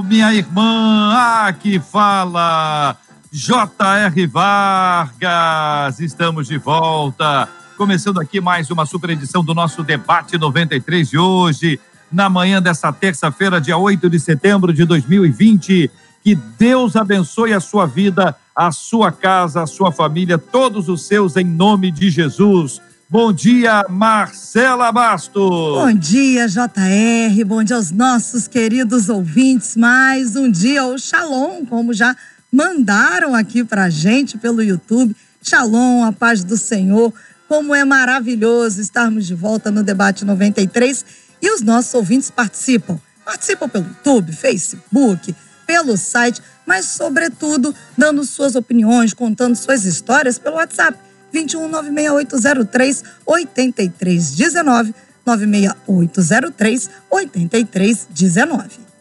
minha irmã. Aqui fala J.R. Vargas. Estamos de volta. Começando aqui mais uma super edição do nosso debate 93 de hoje na manhã dessa terça-feira, dia 8 de setembro de 2020. Que Deus abençoe a sua vida, a sua casa, a sua família, todos os seus, em nome de Jesus. Bom dia, Marcela Bastos. Bom dia, JR. Bom dia aos nossos queridos ouvintes. Mais um dia, o Shalom, como já mandaram aqui pra gente pelo YouTube. Shalom, a paz do Senhor. Como é maravilhoso estarmos de volta no Debate 93 e os nossos ouvintes participam. Participam pelo YouTube, Facebook, pelo site, mas, sobretudo, dando suas opiniões, contando suas histórias pelo WhatsApp. 21 96803 8319 96803 8319.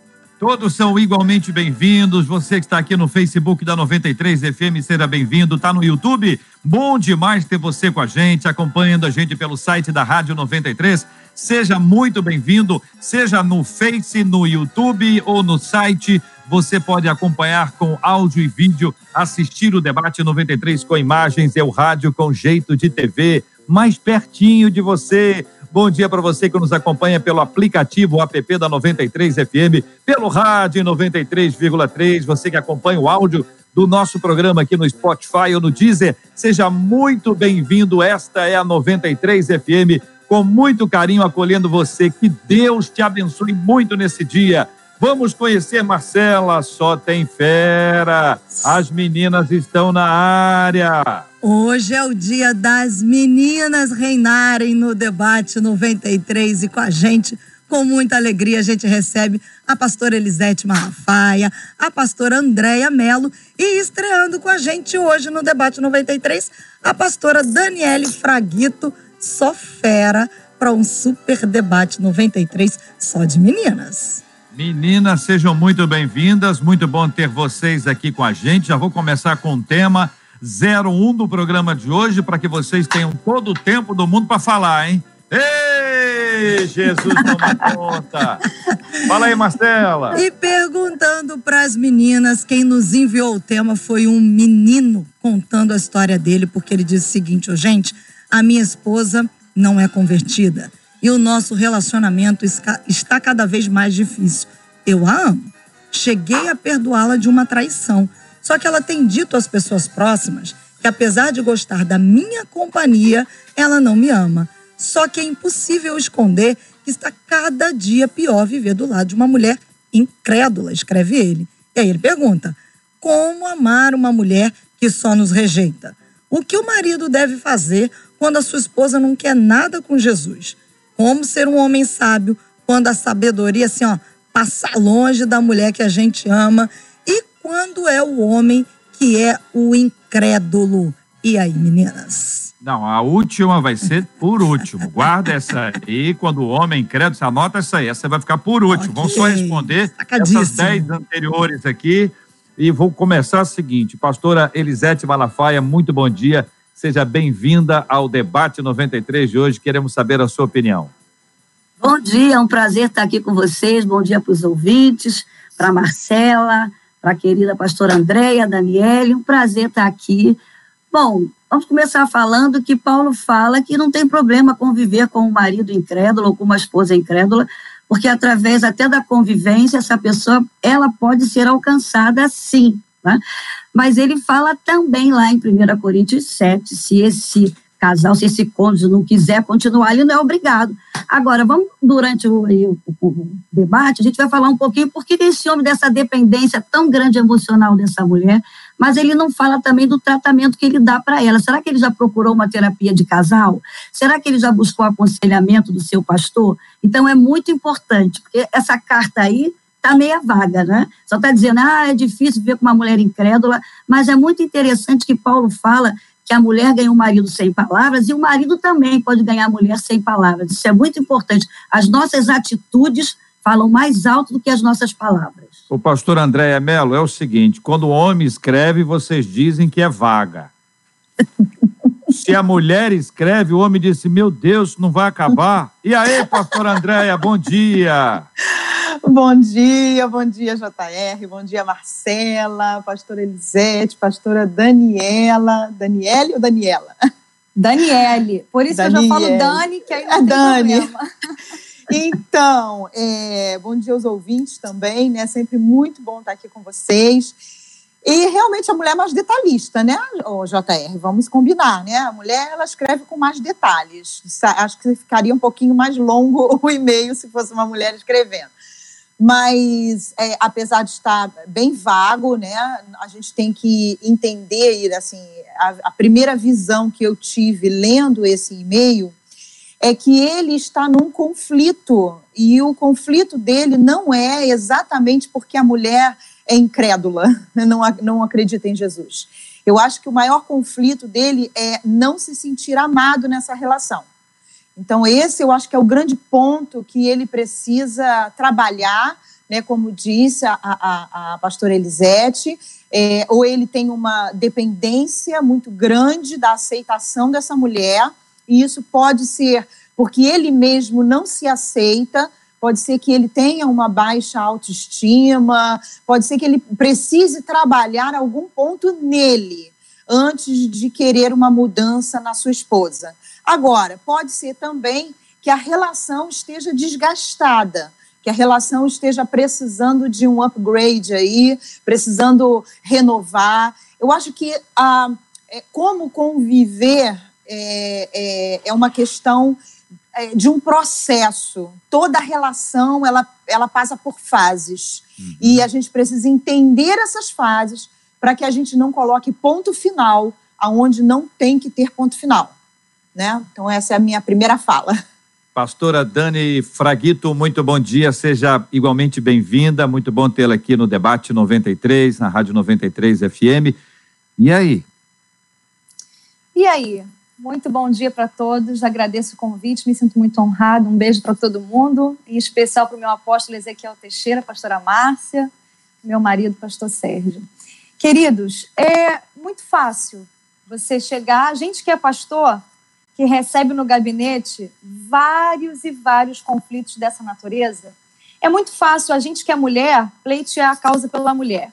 Todos são igualmente bem-vindos. Você que está aqui no Facebook da 93 FM, seja bem-vindo. Está no YouTube? Bom demais ter você com a gente, acompanhando a gente pelo site da Rádio 93. Seja muito bem-vindo, seja no Face, no YouTube ou no site. Você pode acompanhar com áudio e vídeo, assistir o debate 93 com imagens, é o rádio com jeito de TV, mais pertinho de você. Bom dia para você que nos acompanha pelo aplicativo app da 93 FM, pelo rádio 93,3, você que acompanha o áudio do nosso programa aqui no Spotify ou no Deezer, seja muito bem-vindo. Esta é a 93 FM, com muito carinho acolhendo você. Que Deus te abençoe muito nesse dia. Vamos conhecer Marcela, só tem fera. As meninas estão na área. Hoje é o dia das meninas reinarem no debate 93 e com a gente, com muita alegria, a gente recebe a pastora Elisete Malafaia, a pastora Andréia Melo e estreando com a gente hoje no debate 93, a pastora Daniele Fraguito, só fera para um super debate 93 só de meninas. Meninas, sejam muito bem-vindas. Muito bom ter vocês aqui com a gente. Já vou começar com o tema 01 do programa de hoje para que vocês tenham todo o tempo do mundo para falar, hein? Ei, Jesus toma conta. Fala aí, Marcela. E perguntando para as meninas, quem nos enviou o tema foi um menino contando a história dele, porque ele disse o seguinte: oh, gente, a minha esposa não é convertida e o nosso relacionamento está cada vez mais difícil. Eu a amo. Cheguei a perdoá-la de uma traição. Só que ela tem dito às pessoas próximas que, apesar de gostar da minha companhia, ela não me ama. Só que é impossível esconder que está cada dia pior viver do lado de uma mulher incrédula, escreve ele. E aí ele pergunta: como amar uma mulher que só nos rejeita? O que o marido deve fazer quando a sua esposa não quer nada com Jesus? Como ser um homem sábio quando a sabedoria, assim, ó, passa longe da mulher que a gente ama? E quando é o homem que é o incrédulo? E aí, meninas? Não, a última vai ser por último. Guarda essa aí. Quando o homem incrédulo, você anota essa aí. Essa vai ficar por último. Okay. Vamos só responder essas dez anteriores aqui. E vou começar o seguinte. Pastora Elisete Malafaia, muito bom dia. Seja bem-vinda ao debate 93 de hoje. Queremos saber a sua opinião. Bom dia, é um prazer estar aqui com vocês. Bom dia para os ouvintes, para Marcela, para a querida pastora Andréia, Daniele. Um prazer estar aqui. Bom, vamos começar falando que Paulo fala que não tem problema conviver com um marido incrédulo ou com uma esposa incrédula, porque através até da convivência, essa pessoa ela pode ser alcançada sim. Né? Mas ele fala também lá em 1 Coríntios 7, se esse casal, se esse cônjuge não quiser continuar, ele não é obrigado. Agora, vamos, durante o, o, o debate, a gente vai falar um pouquinho por que esse homem dessa dependência tão grande emocional dessa mulher, mas ele não fala também do tratamento que ele dá para ela. Será que ele já procurou uma terapia de casal? Será que ele já buscou aconselhamento do seu pastor? Então, é muito importante, porque essa carta aí está meia vaga, né? Só está dizendo, ah, é difícil ver com uma mulher incrédula, mas é muito interessante que Paulo fala que a mulher ganha o um marido sem palavras e o marido também pode ganhar a mulher sem palavras. Isso é muito importante. As nossas atitudes falam mais alto do que as nossas palavras. O pastor Andréia Mello, é o seguinte: quando o homem escreve, vocês dizem que é vaga. Se a mulher escreve, o homem disse: Meu Deus, não vai acabar. E aí, pastor Andréia, bom dia. Bom dia, bom dia, JR, bom dia, Marcela, pastora Elisete, pastora Daniela. Daniele ou Daniela? Daniele. Por isso Daniele. que eu já falo Dani, que aí não é tem Dani. problema. Então, é, bom dia aos ouvintes também, né? Sempre muito bom estar aqui com vocês. E realmente a mulher é mais detalhista, né, o JR? Vamos combinar, né? A mulher ela escreve com mais detalhes. Acho que ficaria um pouquinho mais longo o e-mail se fosse uma mulher escrevendo. Mas é, apesar de estar bem vago, né, a gente tem que entender assim a, a primeira visão que eu tive lendo esse e-mail é que ele está num conflito e o conflito dele não é exatamente porque a mulher é incrédula, não, não acredita em Jesus. Eu acho que o maior conflito dele é não se sentir amado nessa relação. Então, esse eu acho que é o grande ponto que ele precisa trabalhar, né, como disse a, a, a pastora Elisete, é, ou ele tem uma dependência muito grande da aceitação dessa mulher, e isso pode ser porque ele mesmo não se aceita, pode ser que ele tenha uma baixa autoestima, pode ser que ele precise trabalhar algum ponto nele antes de querer uma mudança na sua esposa. Agora, pode ser também que a relação esteja desgastada, que a relação esteja precisando de um upgrade aí, precisando renovar. Eu acho que ah, é, como conviver é, é, é uma questão é, de um processo. Toda relação ela, ela passa por fases. Uhum. E a gente precisa entender essas fases para que a gente não coloque ponto final aonde não tem que ter ponto final. Né? Então, essa é a minha primeira fala. Pastora Dani Fraguito, muito bom dia, seja igualmente bem-vinda, muito bom tê-la aqui no Debate 93, na Rádio 93 FM. E aí? E aí? Muito bom dia para todos. Agradeço o convite, me sinto muito honrado. Um beijo para todo mundo, em especial para o meu apóstolo Ezequiel Teixeira, pastora Márcia, meu marido, pastor Sérgio. Queridos, é muito fácil você chegar, a gente que é pastor, que recebe no gabinete vários e vários conflitos dessa natureza, é muito fácil a gente que é mulher pleitear a causa pela mulher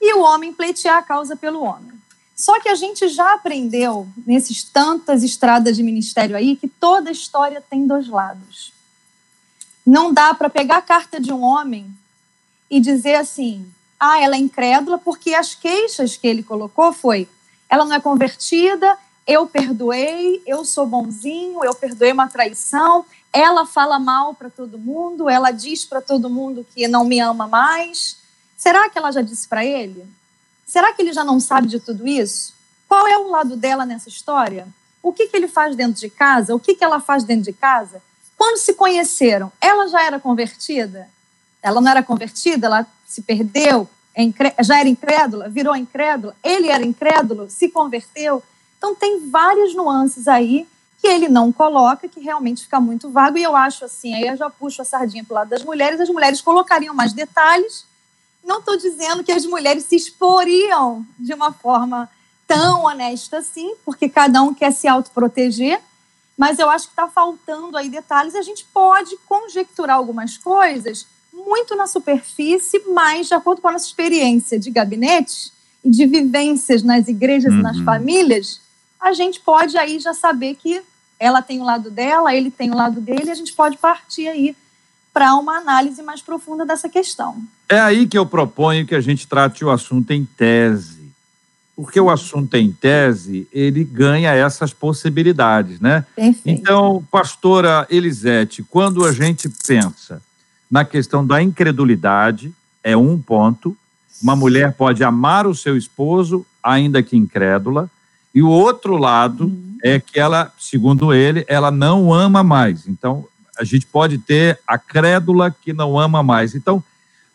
e o homem pleitear a causa pelo homem. Só que a gente já aprendeu, nesses tantas estradas de ministério aí, que toda história tem dois lados. Não dá para pegar a carta de um homem e dizer assim: ah, ela é incrédula, porque as queixas que ele colocou foi: ela não é convertida, eu perdoei, eu sou bonzinho, eu perdoei uma traição, ela fala mal para todo mundo, ela diz para todo mundo que não me ama mais. Será que ela já disse para ele? Será que ele já não sabe de tudo isso? Qual é o lado dela nessa história? O que, que ele faz dentro de casa? O que, que ela faz dentro de casa? Quando se conheceram, ela já era convertida? Ela não era convertida, ela se perdeu, já era incrédula, virou incrédula, ele era incrédulo, se converteu. Então, tem várias nuances aí que ele não coloca, que realmente fica muito vago. E eu acho assim, aí eu já puxo a sardinha para o lado das mulheres, as mulheres colocariam mais detalhes não estou dizendo que as mulheres se exporiam de uma forma tão honesta assim, porque cada um quer se autoproteger, mas eu acho que está faltando aí detalhes. A gente pode conjecturar algumas coisas muito na superfície, mas de acordo com a nossa experiência de gabinete e de vivências nas igrejas uhum. e nas uhum. famílias, a gente pode aí já saber que ela tem o lado dela, ele tem o lado dele, e a gente pode partir aí para uma análise mais profunda dessa questão. É aí que eu proponho que a gente trate o assunto em tese. Porque o assunto em tese, ele ganha essas possibilidades, né? Perfeito. Então, pastora Elisete, quando a gente pensa na questão da incredulidade, é um ponto. Uma mulher pode amar o seu esposo, ainda que incrédula, e o outro lado uhum. é que ela, segundo ele, ela não ama mais. Então, a gente pode ter a crédula que não ama mais. Então,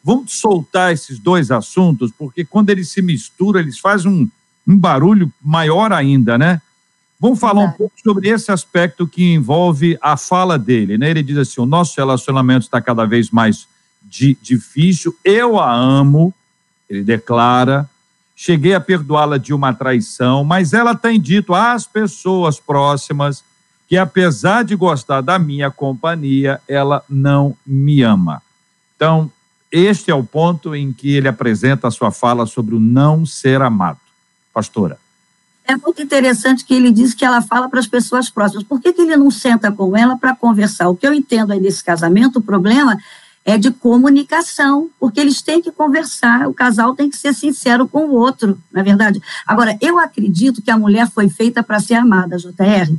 Vamos soltar esses dois assuntos, porque quando eles se misturam, eles fazem um, um barulho maior ainda, né? Vamos falar um pouco sobre esse aspecto que envolve a fala dele, né? Ele diz assim: o nosso relacionamento está cada vez mais di difícil, eu a amo, ele declara, cheguei a perdoá-la de uma traição, mas ela tem dito às pessoas próximas que, apesar de gostar da minha companhia, ela não me ama. Então, este é o ponto em que ele apresenta a sua fala sobre o não ser amado. Pastora. É muito interessante que ele diz que ela fala para as pessoas próximas. Por que, que ele não senta com ela para conversar? O que eu entendo aí nesse casamento, o problema é de comunicação, porque eles têm que conversar, o casal tem que ser sincero com o outro, na é verdade. Agora, eu acredito que a mulher foi feita para ser amada, JR.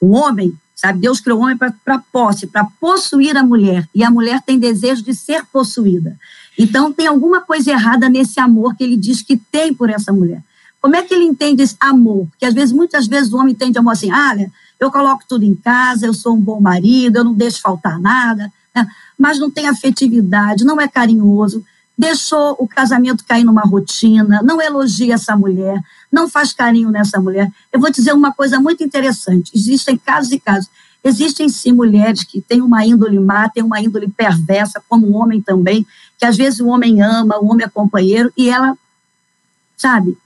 O homem Sabe? Deus criou o homem para posse, para possuir a mulher. E a mulher tem desejo de ser possuída. Então, tem alguma coisa errada nesse amor que ele diz que tem por essa mulher. Como é que ele entende esse amor? Porque, às vezes, muitas vezes, o homem entende amor assim: ah, eu coloco tudo em casa, eu sou um bom marido, eu não deixo faltar nada. Né? Mas não tem afetividade, não é carinhoso deixou o casamento cair numa rotina, não elogia essa mulher, não faz carinho nessa mulher. Eu vou dizer uma coisa muito interessante: existem casos e casos. Existem sim mulheres que têm uma índole má, têm uma índole perversa, como o homem também, que às vezes o homem ama, o homem é companheiro, e ela, sabe,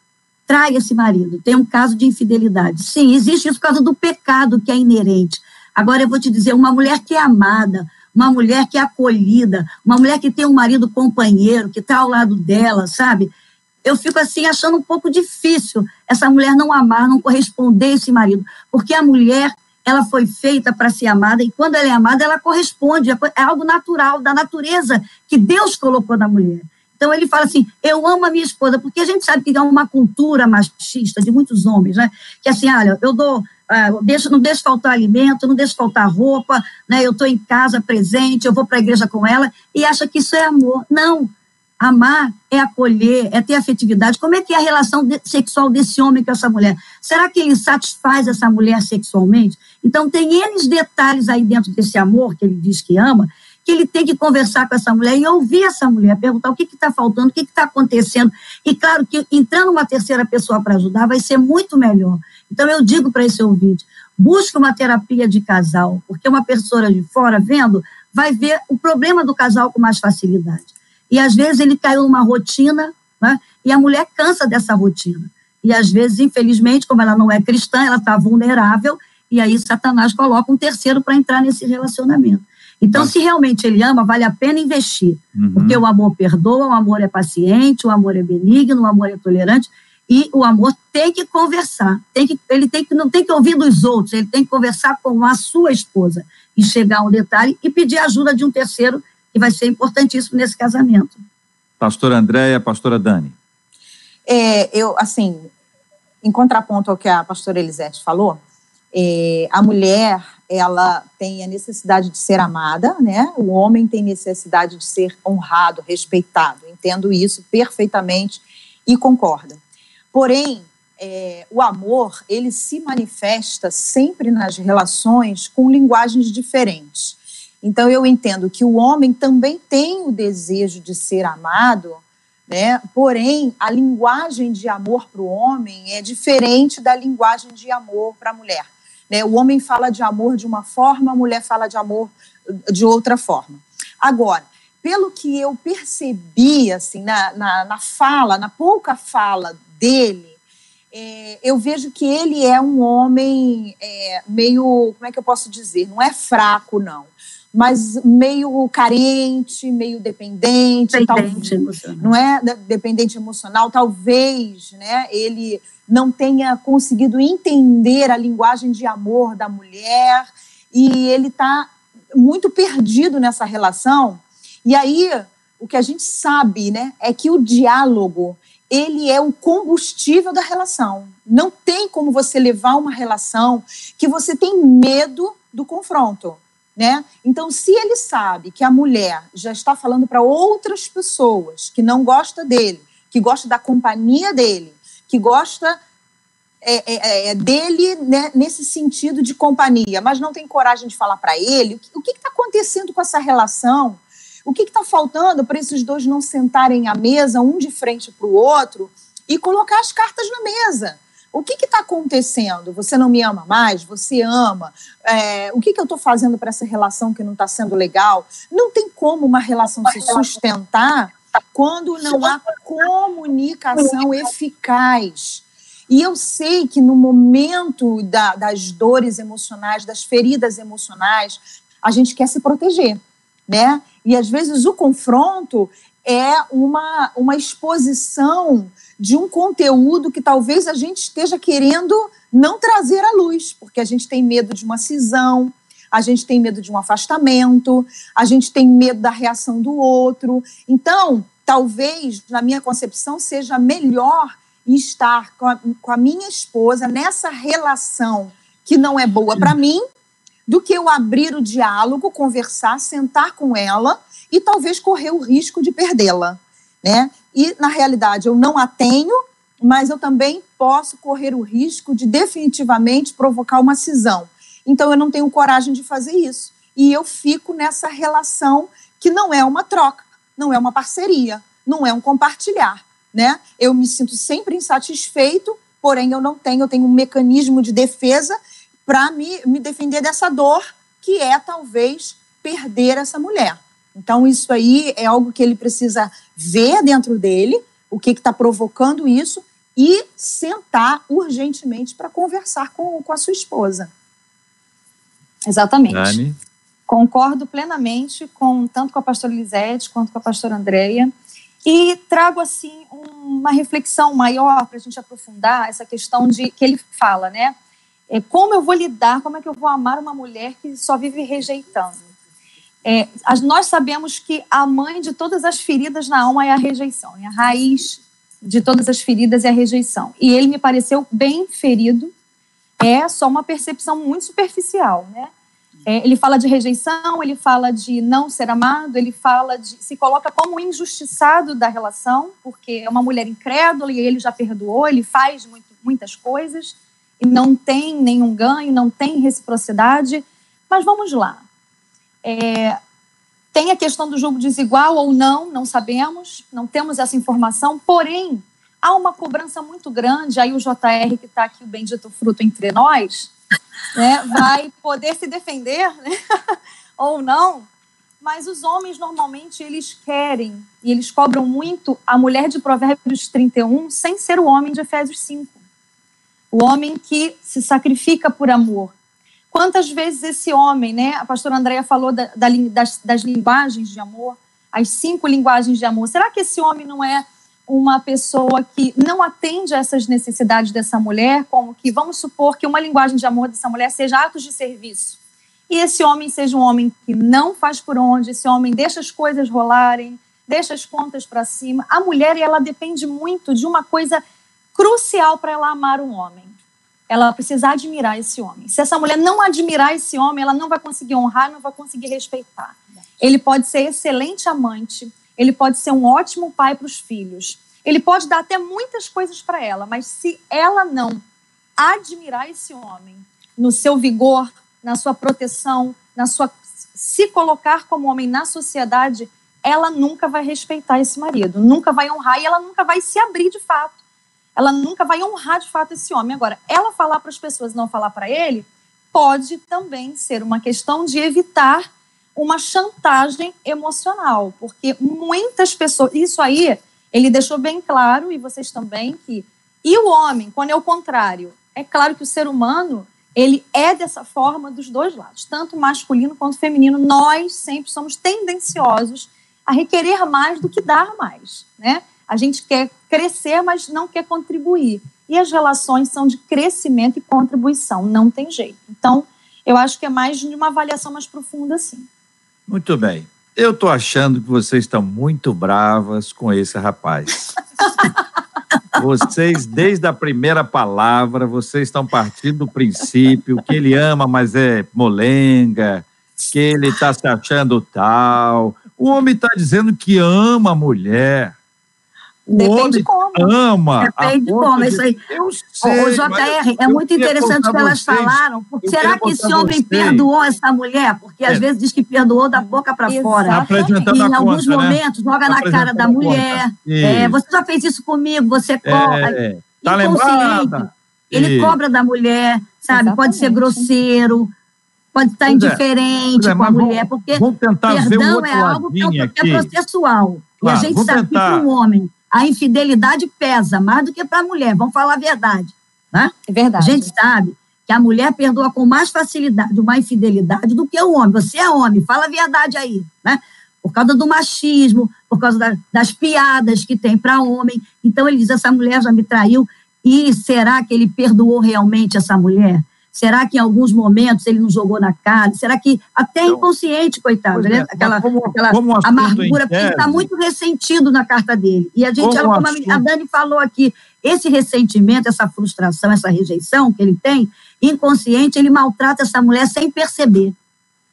trai esse marido. Tem um caso de infidelidade. Sim, existe isso por causa do pecado que é inerente. Agora eu vou te dizer, uma mulher que é amada, uma mulher que é acolhida, uma mulher que tem um marido companheiro, que está ao lado dela, sabe? Eu fico assim achando um pouco difícil essa mulher não amar, não corresponder a esse marido, porque a mulher ela foi feita para ser amada e quando ela é amada ela corresponde, é algo natural da natureza que Deus colocou na mulher. Então ele fala assim: eu amo a minha esposa, porque a gente sabe que é uma cultura machista de muitos homens, né? Que assim, olha, eu dou ah, deixo, não deixo faltar alimento, não deixo faltar roupa, né? eu estou em casa presente, eu vou para a igreja com ela, e acha que isso é amor. Não. Amar é acolher, é ter afetividade. Como é que é a relação sexual desse homem com essa mulher? Será que ele satisfaz essa mulher sexualmente? Então, tem N detalhes aí dentro desse amor que ele diz que ama, que ele tem que conversar com essa mulher e ouvir essa mulher, perguntar o que está faltando, o que está acontecendo. E claro que entrando uma terceira pessoa para ajudar vai ser muito melhor. Então, eu digo para esse ouvinte: busque uma terapia de casal, porque uma pessoa de fora vendo vai ver o problema do casal com mais facilidade. E às vezes ele caiu numa rotina, né, e a mulher cansa dessa rotina. E às vezes, infelizmente, como ela não é cristã, ela está vulnerável, e aí Satanás coloca um terceiro para entrar nesse relacionamento. Então, se realmente ele ama, vale a pena investir. Uhum. Porque o amor perdoa, o amor é paciente, o amor é benigno, o amor é tolerante. E o amor tem que conversar, tem que, ele tem que, não tem que ouvir dos outros, ele tem que conversar com a sua esposa e chegar a um detalhe e pedir ajuda de um terceiro, que vai ser importantíssimo nesse casamento. Pastora Andréia, pastora Dani. É, eu, assim, em contraponto ao que a pastora Elisete falou, é, a mulher, ela tem a necessidade de ser amada, né? O homem tem necessidade de ser honrado, respeitado. Entendo isso perfeitamente e concordo. Porém, é, o amor ele se manifesta sempre nas relações com linguagens diferentes. Então eu entendo que o homem também tem o desejo de ser amado, né? Porém a linguagem de amor para o homem é diferente da linguagem de amor para a mulher. Né? O homem fala de amor de uma forma, a mulher fala de amor de outra forma. Agora, pelo que eu percebi assim na, na, na fala, na pouca fala dele, é, eu vejo que ele é um homem é, meio, como é que eu posso dizer? Não é fraco, não, mas meio carente, meio dependente, dependente emocional. não é dependente emocional. Talvez, né? Ele não tenha conseguido entender a linguagem de amor da mulher e ele está muito perdido nessa relação. E aí o que a gente sabe, né, é que o diálogo ele é o combustível da relação. Não tem como você levar uma relação que você tem medo do confronto, né? Então, se ele sabe que a mulher já está falando para outras pessoas que não gosta dele, que gosta da companhia dele, que gosta é, é, é dele né, nesse sentido de companhia, mas não tem coragem de falar para ele o que está acontecendo com essa relação O que está faltando para esses dois não sentarem à mesa, um de frente para o outro, e colocar as cartas na mesa? O que está acontecendo? Você não me ama mais? Você ama? É, o que, que eu estou fazendo para essa relação que não está sendo legal? Não tem como uma relação se sustentar quando não há comunicação eficaz. E eu sei que no momento da, das dores emocionais, das feridas emocionais, a gente quer se proteger, né? E às vezes o confronto é uma, uma exposição de um conteúdo que talvez a gente esteja querendo não trazer à luz, porque a gente tem medo de uma cisão, a gente tem medo de um afastamento, a gente tem medo da reação do outro. Então, talvez, na minha concepção, seja melhor estar com a, com a minha esposa nessa relação que não é boa para mim, do que eu abrir o diálogo, conversar, sentar com ela e talvez correr o risco de perdê-la, né? E na realidade eu não a tenho, mas eu também posso correr o risco de definitivamente provocar uma cisão. Então eu não tenho coragem de fazer isso. E eu fico nessa relação que não é uma troca, não é uma parceria, não é um compartilhar, né? Eu me sinto sempre insatisfeito, porém eu não tenho, eu tenho um mecanismo de defesa para me, me defender dessa dor que é talvez perder essa mulher. Então, isso aí é algo que ele precisa ver dentro dele, o que está provocando isso, e sentar urgentemente para conversar com, com a sua esposa. Exatamente. Dani. Concordo plenamente com tanto com a pastora Elisete quanto com a pastora Andreia. E trago, assim, uma reflexão maior para a gente aprofundar essa questão de que ele fala, né? É, como eu vou lidar, como é que eu vou amar uma mulher que só vive rejeitando? É, nós sabemos que a mãe de todas as feridas na alma é a rejeição, é a raiz de todas as feridas é a rejeição. E ele me pareceu bem ferido, é só uma percepção muito superficial, né? É, ele fala de rejeição, ele fala de não ser amado, ele fala de se coloca como injustiçado da relação, porque é uma mulher incrédula e ele já perdoou, ele faz muito, muitas coisas e não tem nenhum ganho, não tem reciprocidade. Mas vamos lá. É, tem a questão do jogo desigual ou não, não sabemos, não temos essa informação, porém, há uma cobrança muito grande, aí o JR, que está aqui, o bendito fruto entre nós, né, vai poder se defender, né, ou não, mas os homens, normalmente, eles querem, e eles cobram muito a mulher de Provérbios 31, sem ser o homem de Efésios 5. O homem que se sacrifica por amor, Quantas vezes esse homem, né? A pastora Andréia falou da, da, das, das linguagens de amor, as cinco linguagens de amor. Será que esse homem não é uma pessoa que não atende a essas necessidades dessa mulher, como que vamos supor que uma linguagem de amor dessa mulher seja atos de serviço. E esse homem seja um homem que não faz por onde, esse homem deixa as coisas rolarem, deixa as contas para cima. A mulher, ela depende muito de uma coisa crucial para ela amar um homem ela precisa admirar esse homem. Se essa mulher não admirar esse homem, ela não vai conseguir honrar, não vai conseguir respeitar. Ele pode ser excelente amante, ele pode ser um ótimo pai para os filhos, ele pode dar até muitas coisas para ela, mas se ela não admirar esse homem no seu vigor, na sua proteção, na sua se colocar como homem na sociedade, ela nunca vai respeitar esse marido, nunca vai honrar e ela nunca vai se abrir de fato ela nunca vai honrar de fato esse homem. Agora, ela falar para as pessoas não falar para ele, pode também ser uma questão de evitar uma chantagem emocional, porque muitas pessoas, isso aí, ele deixou bem claro, e vocês também, que. E o homem, quando é o contrário? É claro que o ser humano, ele é dessa forma dos dois lados, tanto masculino quanto feminino. Nós sempre somos tendenciosos a requerer mais do que dar mais, né? A gente quer crescer, mas não quer contribuir. E as relações são de crescimento e contribuição, não tem jeito. Então, eu acho que é mais de uma avaliação mais profunda, sim. Muito bem. Eu estou achando que vocês estão muito bravas com esse rapaz. Vocês, desde a primeira palavra, vocês estão partindo do princípio que ele ama, mas é molenga, que ele está se achando tal. O homem está dizendo que ama a mulher. Depende de como. ama. Depende de como, isso aí. Eu sei, o JR, é muito interessante o que elas vocês, falaram. Será que esse homem vocês. perdoou essa mulher? Porque às é. vezes diz que perdoou da boca para fora. E em alguns conta, né? momentos né? joga na cara da mulher. É, você já fez isso comigo, você cobra. É. Tá lembrada? Ele e... cobra da mulher, sabe? Exatamente. Pode ser grosseiro, pode estar é. indiferente é. com a mulher, porque perdão é algo que é, é processual. Claro, e a gente sabe tentar... que para um homem a infidelidade pesa mais do que para a mulher, vamos falar a verdade. Né? É verdade. A gente sabe que a mulher perdoa com mais facilidade uma infidelidade do que o homem. Você é homem, fala a verdade aí, né? Por causa do machismo, por causa da, das piadas que tem para homem. Então ele diz: essa mulher já me traiu. E será que ele perdoou realmente essa mulher? Será que em alguns momentos ele não jogou na cara? Será que até então, inconsciente, coitado, né? Aquela, como, aquela como amargura, porque ele está muito ressentido na carta dele. E a gente, como, como a Dani falou aqui, esse ressentimento, essa frustração, essa rejeição que ele tem, inconsciente, ele maltrata essa mulher sem perceber.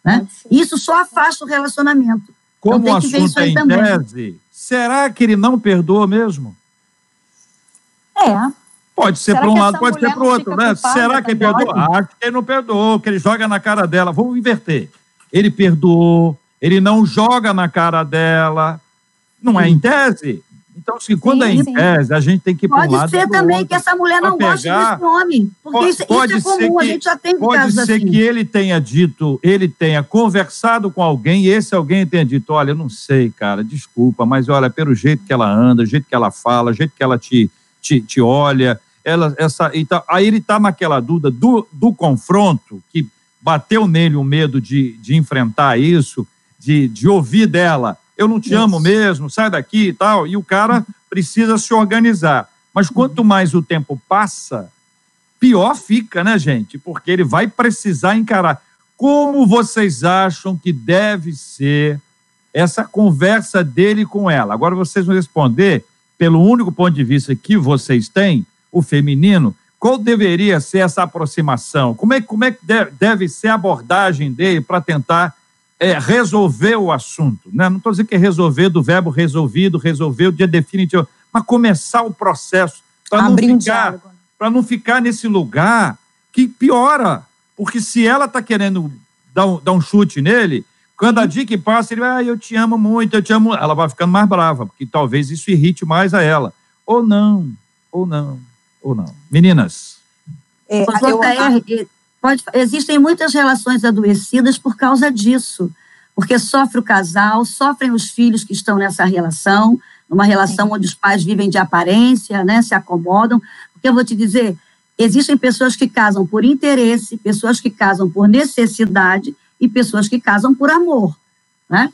Né? Isso só afasta o relacionamento. Como então, o assunto é em também. tese, será que ele não perdoa mesmo? É. Pode ser para um lado, pode ser para o outro, né? Será que ele perdoou? Acho que ele não perdoou, que ele joga na cara dela. Vamos inverter. Ele perdoou, ele não joga na cara dela. Não é em tese? Então, se quando sim, é em sim. tese, a gente tem que ir para um. Pode ser também outro, que essa mulher não goste desse homem. Porque pode, isso, pode isso é comum, que, a gente já tem Pode ser assim. que ele tenha dito, ele tenha conversado com alguém e esse alguém tenha dito: olha, eu não sei, cara, desculpa, mas olha, pelo jeito que ela anda, o jeito que ela fala, o jeito que ela te, te, te olha, ela, essa, então, aí ele está naquela dúvida do, do confronto, que bateu nele o medo de, de enfrentar isso, de, de ouvir dela, eu não te isso. amo mesmo, sai daqui e tal, e o cara precisa se organizar. Mas quanto mais o tempo passa, pior fica, né, gente? Porque ele vai precisar encarar. Como vocês acham que deve ser essa conversa dele com ela? Agora vocês vão responder pelo único ponto de vista que vocês têm, o feminino, qual deveria ser essa aproximação? Como é, como é que deve ser a abordagem dele para tentar é, resolver o assunto? Né? Não estou dizendo que é resolver do verbo resolvido, resolver o dia definitivo, mas começar o processo para não, ficar, não ficar nesse lugar que piora. Porque se ela está querendo dar um, dar um chute nele, quando a uhum. dica passa, ele vai, ah, eu te amo muito, eu te amo. Ela vai ficando mais brava, porque talvez isso irrite mais a ela. Ou não, ou não ou não? Meninas. É, eu... pode, existem muitas relações adoecidas por causa disso, porque sofre o casal, sofrem os filhos que estão nessa relação, numa relação Sim. onde os pais vivem de aparência, né, se acomodam. Porque eu vou te dizer, existem pessoas que casam por interesse, pessoas que casam por necessidade e pessoas que casam por amor, né?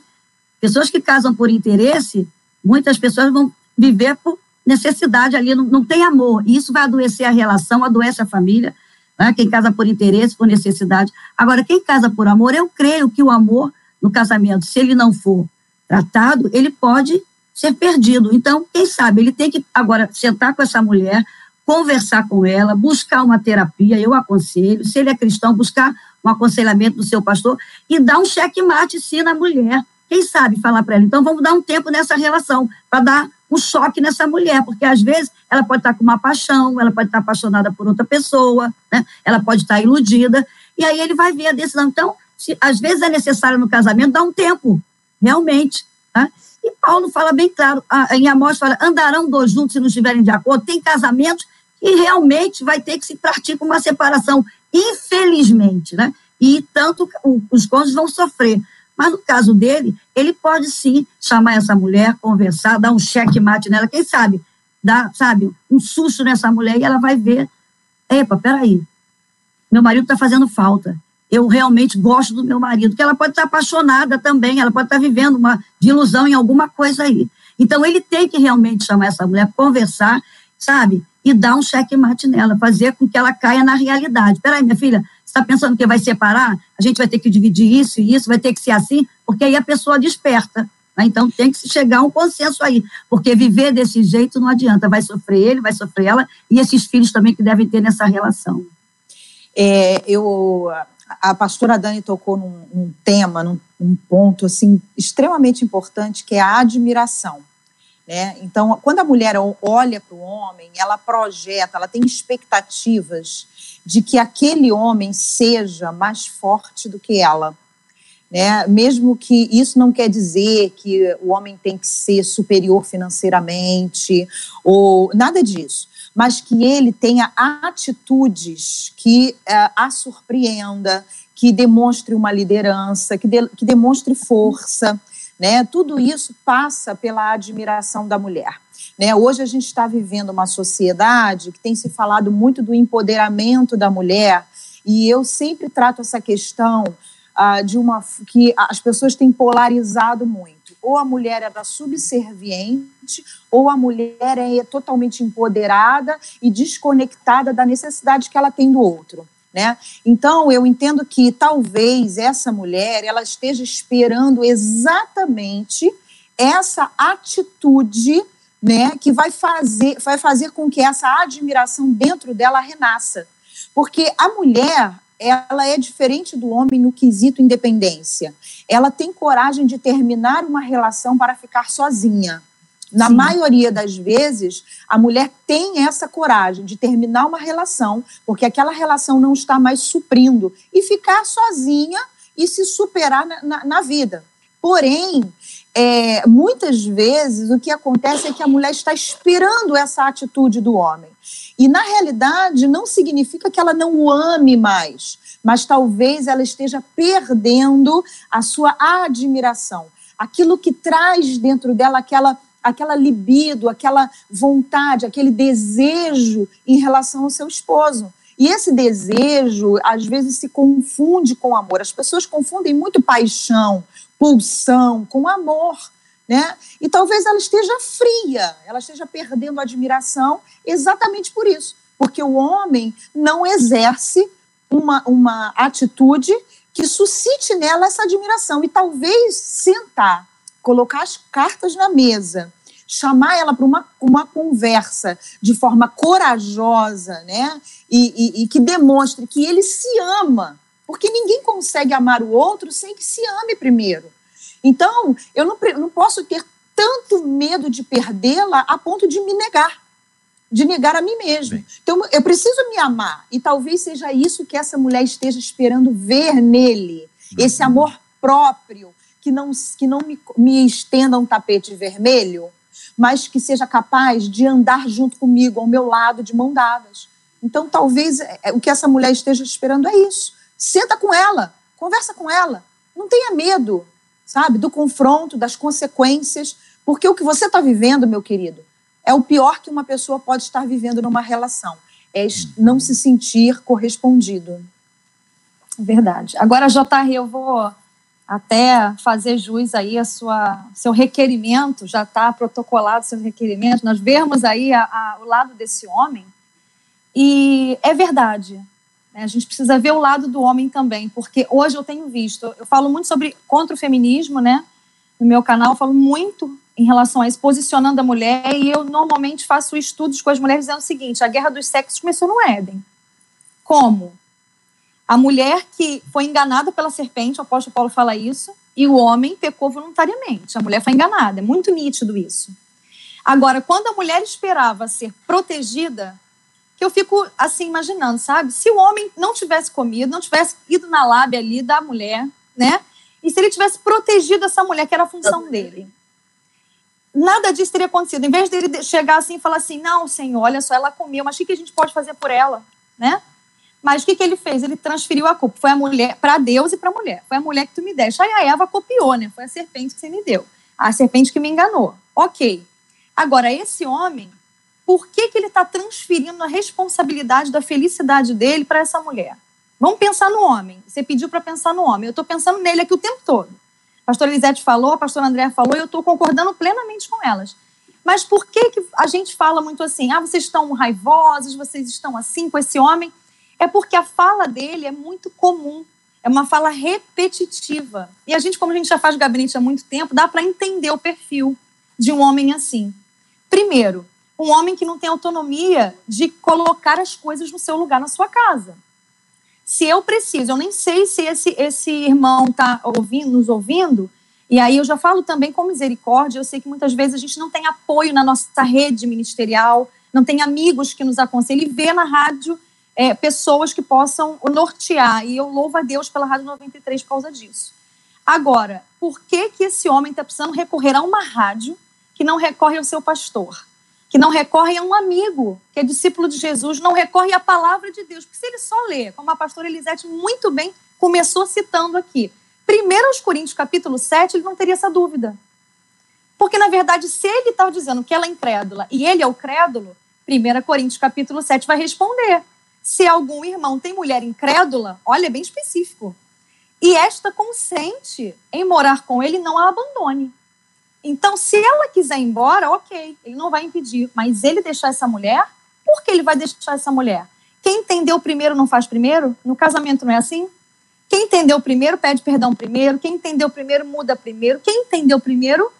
Pessoas que casam por interesse, muitas pessoas vão viver por necessidade ali, não, não tem amor. E isso vai adoecer a relação, adoece a família. Né? Quem casa por interesse, por necessidade. Agora, quem casa por amor, eu creio que o amor no casamento, se ele não for tratado, ele pode ser perdido. Então, quem sabe, ele tem que agora sentar com essa mulher, conversar com ela, buscar uma terapia, eu aconselho, se ele é cristão, buscar um aconselhamento do seu pastor e dar um checkmate sim na mulher. Quem sabe falar para ela, então vamos dar um tempo nessa relação, para dar um choque nessa mulher, porque às vezes ela pode estar com uma paixão, ela pode estar apaixonada por outra pessoa, né? ela pode estar iludida, e aí ele vai ver a decisão. Então, se, às vezes é necessário no casamento dar um tempo, realmente. Tá? E Paulo fala bem claro, em Amós fala, andarão dois juntos se não estiverem de acordo. Tem casamentos que realmente vai ter que se partir com uma separação, infelizmente, né? E tanto os cônjuges vão sofrer. Mas no caso dele, ele pode sim chamar essa mulher, conversar, dar um cheque mate nela, quem sabe, dar, sabe, um susto nessa mulher e ela vai ver, epa, peraí, meu marido está fazendo falta. Eu realmente gosto do meu marido, que ela pode estar tá apaixonada também, ela pode estar tá vivendo uma ilusão em alguma coisa aí. Então ele tem que realmente chamar essa mulher, conversar, sabe, e dar um cheque mate nela, fazer com que ela caia na realidade. Peraí, minha filha, está pensando que vai separar? A gente vai ter que dividir isso e isso, vai ter que ser assim, porque aí a pessoa desperta. Né? Então tem que se chegar a um consenso aí, porque viver desse jeito não adianta, vai sofrer ele, vai sofrer ela e esses filhos também que devem ter nessa relação. É, eu, a pastora Dani tocou num, num tema, num, num, ponto assim extremamente importante, que é a admiração. Né? Então, quando a mulher olha para o homem, ela projeta, ela tem expectativas de que aquele homem seja mais forte do que ela. Né? Mesmo que isso não quer dizer que o homem tem que ser superior financeiramente, ou nada disso, mas que ele tenha atitudes que uh, a surpreenda, que demonstre uma liderança, que, de, que demonstre força. Né? Tudo isso passa pela admiração da mulher. Né? Hoje a gente está vivendo uma sociedade que tem se falado muito do empoderamento da mulher, e eu sempre trato essa questão uh, de uma que as pessoas têm polarizado muito. Ou a mulher era subserviente, ou a mulher é totalmente empoderada e desconectada da necessidade que ela tem do outro. Né? Então, eu entendo que talvez essa mulher ela esteja esperando exatamente essa atitude né, que vai fazer, vai fazer com que essa admiração dentro dela renasça. Porque a mulher, ela é diferente do homem no quesito independência. Ela tem coragem de terminar uma relação para ficar sozinha. Na Sim. maioria das vezes, a mulher tem essa coragem de terminar uma relação, porque aquela relação não está mais suprindo, e ficar sozinha e se superar na, na, na vida. Porém, é, muitas vezes o que acontece é que a mulher está esperando essa atitude do homem. E, na realidade, não significa que ela não o ame mais, mas talvez ela esteja perdendo a sua admiração. Aquilo que traz dentro dela aquela aquela libido, aquela vontade, aquele desejo em relação ao seu esposo. E esse desejo, às vezes, se confunde com amor. As pessoas confundem muito paixão, pulsão com amor. Né? E talvez ela esteja fria, ela esteja perdendo admiração exatamente por isso, porque o homem não exerce uma, uma atitude que suscite nela essa admiração. E talvez sentar colocar as cartas na mesa, chamar ela para uma, uma conversa de forma corajosa, né? E, e, e, que demonstre que ele se ama, porque ninguém consegue amar o outro sem que se ame primeiro. Então, eu não, não posso ter tanto medo de perdê-la a ponto de me negar, de negar a mim mesmo. Bem. Então, eu preciso me amar, e talvez seja isso que essa mulher esteja esperando ver nele, esse uhum. amor próprio, que não, que não me, me estenda um tapete vermelho, mas que seja capaz de andar junto comigo, ao meu lado, de mão dadas. Então, talvez é, é, o que essa mulher esteja esperando é isso. Senta com ela, conversa com ela. Não tenha medo, sabe, do confronto, das consequências, porque o que você está vivendo, meu querido, é o pior que uma pessoa pode estar vivendo numa relação. É não se sentir correspondido. Verdade. Agora, JR, eu vou até fazer jus aí a sua seu requerimento, já está protocolado seu requerimento, nós vemos aí a, a, o lado desse homem, e é verdade? A gente precisa ver o lado do homem também, porque hoje eu tenho visto, eu falo muito sobre contra o feminismo, né, no meu canal, eu falo muito em relação a isso, posicionando a mulher, e eu normalmente faço estudos com as mulheres dizendo o seguinte, a guerra dos sexos começou no Éden. Como? A mulher que foi enganada pela serpente, o apóstolo Paulo fala isso, e o homem pecou voluntariamente. A mulher foi enganada, é muito nítido isso. Agora, quando a mulher esperava ser protegida, que eu fico assim imaginando, sabe? Se o homem não tivesse comido, não tivesse ido na lábia ali da mulher, né? E se ele tivesse protegido essa mulher, que era a função dele. Nada disso teria acontecido. Em vez dele chegar assim e falar assim: não, senhor, olha só, ela comeu, mas o que a gente pode fazer por ela? Né? Mas o que, que ele fez? Ele transferiu a culpa. Foi a mulher, para Deus e para a mulher. Foi a mulher que tu me deste. Aí a Eva copiou, né? Foi a serpente que você me deu. A serpente que me enganou. Ok. Agora, esse homem, por que, que ele está transferindo a responsabilidade da felicidade dele para essa mulher? Vamos pensar no homem. Você pediu para pensar no homem. Eu estou pensando nele aqui o tempo todo. A pastora Elisete falou, a pastora Andréa falou, e eu estou concordando plenamente com elas. Mas por que, que a gente fala muito assim? Ah, vocês estão raivosos, vocês estão assim com esse homem. É porque a fala dele é muito comum, é uma fala repetitiva. E a gente, como a gente já faz gabinete há muito tempo, dá para entender o perfil de um homem assim. Primeiro, um homem que não tem autonomia de colocar as coisas no seu lugar na sua casa. Se eu preciso, eu nem sei se esse, esse irmão está ouvindo, nos ouvindo, E aí eu já falo também com misericórdia, eu sei que muitas vezes a gente não tem apoio na nossa rede ministerial, não tem amigos que nos aconselhem, e vê na rádio é, pessoas que possam nortear, e eu louvo a Deus pela Rádio 93 por causa disso. Agora, por que que esse homem está precisando recorrer a uma rádio que não recorre ao seu pastor? Que não recorre a um amigo, que é discípulo de Jesus, não recorre à palavra de Deus. Porque se ele só lê, como a pastora Elisete muito bem começou citando aqui, Primeiro aos Coríntios, capítulo 7, ele não teria essa dúvida. Porque, na verdade, se ele está dizendo que ela é incrédula e ele é o crédulo, 1 Coríntios, capítulo 7, vai responder. Se algum irmão tem mulher incrédula, olha, é bem específico. E esta consente em morar com ele, não a abandone. Então, se ela quiser ir embora, ok, ele não vai impedir. Mas ele deixar essa mulher, por que ele vai deixar essa mulher? Quem entendeu primeiro não faz primeiro? No casamento não é assim? Quem entendeu primeiro pede perdão primeiro, quem entendeu primeiro muda primeiro, quem entendeu primeiro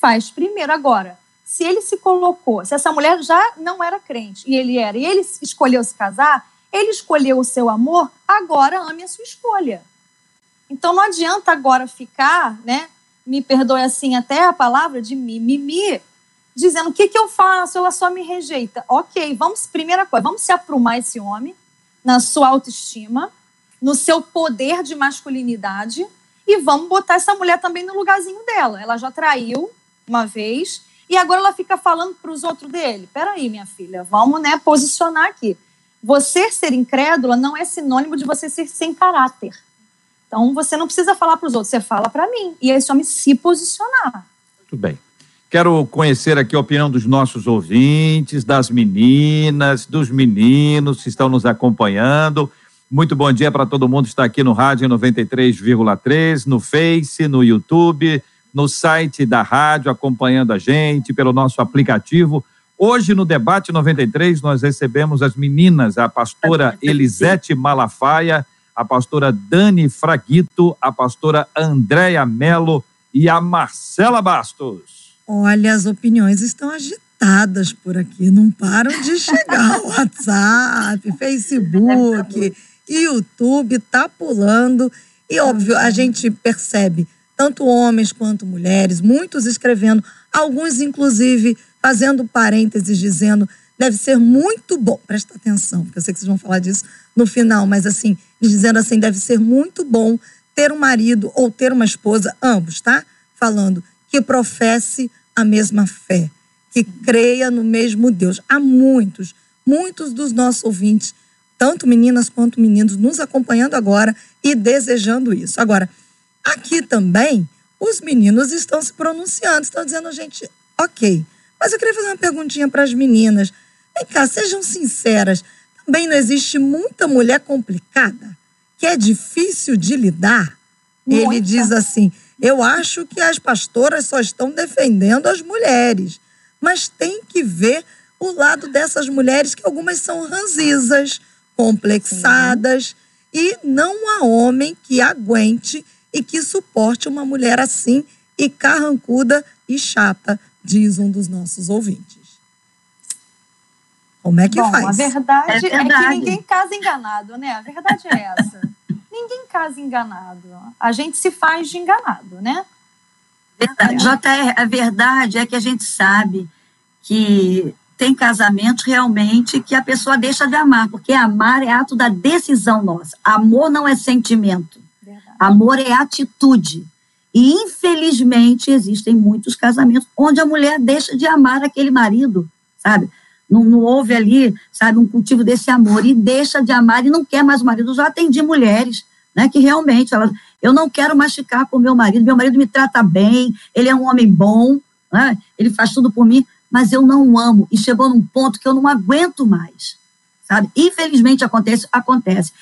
faz primeiro. Agora, se ele se colocou, se essa mulher já não era crente e ele era, e ele escolheu se casar, ele escolheu o seu amor, agora ame a sua escolha. Então não adianta agora ficar, né? Me perdoe assim até a palavra de mimimi, dizendo o que, que eu faço, ela só me rejeita. Ok, vamos, primeira coisa, vamos se aprumar esse homem na sua autoestima, no seu poder de masculinidade e vamos botar essa mulher também no lugarzinho dela. Ela já traiu uma vez e agora ela fica falando para os outros dele. Peraí, minha filha, vamos né, posicionar aqui. Você ser incrédula não é sinônimo de você ser sem caráter. Então você não precisa falar para os outros, você fala para mim. E esse homem se posicionar. Muito bem. Quero conhecer aqui a opinião dos nossos ouvintes, das meninas, dos meninos que estão nos acompanhando. Muito bom dia para todo mundo que está aqui no Rádio 93,3, no Face, no YouTube, no site da rádio, acompanhando a gente, pelo nosso aplicativo. Hoje, no Debate 93, nós recebemos as meninas, a pastora Elisete Malafaia, a pastora Dani Fraguito, a pastora Andréia Melo e a Marcela Bastos. Olha, as opiniões estão agitadas por aqui, não param de chegar. WhatsApp, Facebook, YouTube tá pulando. E óbvio, a gente percebe tanto homens quanto mulheres, muitos escrevendo, alguns inclusive fazendo parênteses dizendo deve ser muito bom, presta atenção, porque eu sei que vocês vão falar disso no final, mas assim, dizendo assim, deve ser muito bom ter um marido ou ter uma esposa, ambos, tá? Falando que professe a mesma fé, que creia no mesmo Deus. Há muitos, muitos dos nossos ouvintes tanto meninas quanto meninos nos acompanhando agora e desejando isso. Agora, aqui também, os meninos estão se pronunciando, estão dizendo, gente, ok. Mas eu queria fazer uma perguntinha para as meninas. Vem cá, sejam sinceras. Também não existe muita mulher complicada, que é difícil de lidar? Muita. Ele diz assim: eu acho que as pastoras só estão defendendo as mulheres, mas tem que ver o lado dessas mulheres que algumas são ranzizas, complexadas, Sim. e não há homem que aguente e que suporte uma mulher assim e carrancuda e chata, diz um dos nossos ouvintes. Como é que Bom, faz? A verdade é, verdade é, que ninguém casa enganado, né? A verdade é essa. ninguém casa enganado. A gente se faz de enganado, né? Verdade. JR, a verdade é que a gente sabe que tem casamentos realmente que a pessoa deixa de amar, porque amar é ato da decisão nossa. Amor não é sentimento. Verdade. Amor é atitude. E, infelizmente, existem muitos casamentos onde a mulher deixa de amar aquele marido, sabe? Não, não houve ali, sabe, um cultivo desse amor e deixa de amar e não quer mais o marido. Eu já atendi mulheres, né, que realmente elas, eu não quero mais ficar com meu marido, meu marido me trata bem, ele é um homem bom, né, ele faz tudo por mim, mas eu não amo. E chegou num ponto que eu não aguento mais. Sabe? Infelizmente acontece, acontece.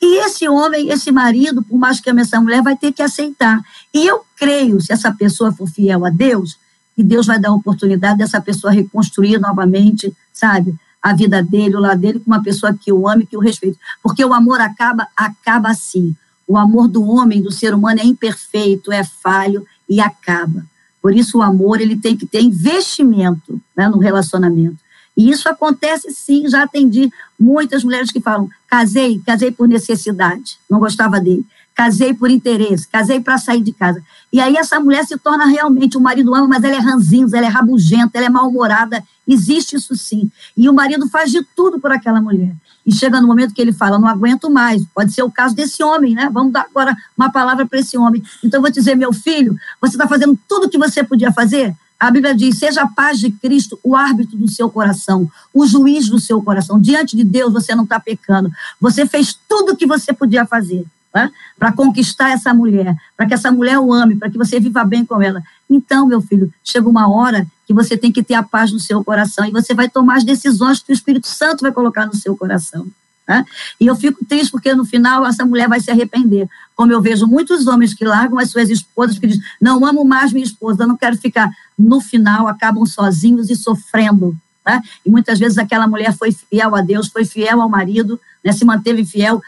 E esse homem, esse marido, por mais que ame essa mulher, vai ter que aceitar. E eu creio, se essa pessoa for fiel a Deus, que Deus vai dar a oportunidade dessa pessoa reconstruir novamente, sabe? A vida dele, o lado dele, com uma pessoa que o ame, que o respeite. Porque o amor acaba, acaba assim. O amor do homem, do ser humano, é imperfeito, é falho e acaba. Por isso, o amor ele tem que ter investimento né, no relacionamento. E isso acontece sim, já atendi muitas mulheres que falam: casei, casei por necessidade, não gostava dele. Casei por interesse, casei para sair de casa. E aí essa mulher se torna realmente, o marido ama, mas ela é ranzinza, ela é rabugenta, ela é mal-humorada, existe isso sim. E o marido faz de tudo por aquela mulher. E chega no momento que ele fala, não aguento mais, pode ser o caso desse homem, né? Vamos dar agora uma palavra para esse homem. Então eu vou dizer, meu filho, você está fazendo tudo o que você podia fazer? A Bíblia diz: seja a paz de Cristo o árbitro do seu coração, o juiz do seu coração. Diante de Deus você não está pecando. Você fez tudo o que você podia fazer né? para conquistar essa mulher, para que essa mulher o ame, para que você viva bem com ela. Então, meu filho, chega uma hora que você tem que ter a paz no seu coração e você vai tomar as decisões que o Espírito Santo vai colocar no seu coração. Né? E eu fico triste porque no final essa mulher vai se arrepender. Como eu vejo muitos homens que largam as suas esposas, que dizem: Não amo mais minha esposa, não quero ficar. No final acabam sozinhos e sofrendo. Né? E muitas vezes aquela mulher foi fiel a Deus, foi fiel ao marido, né? se manteve fiel.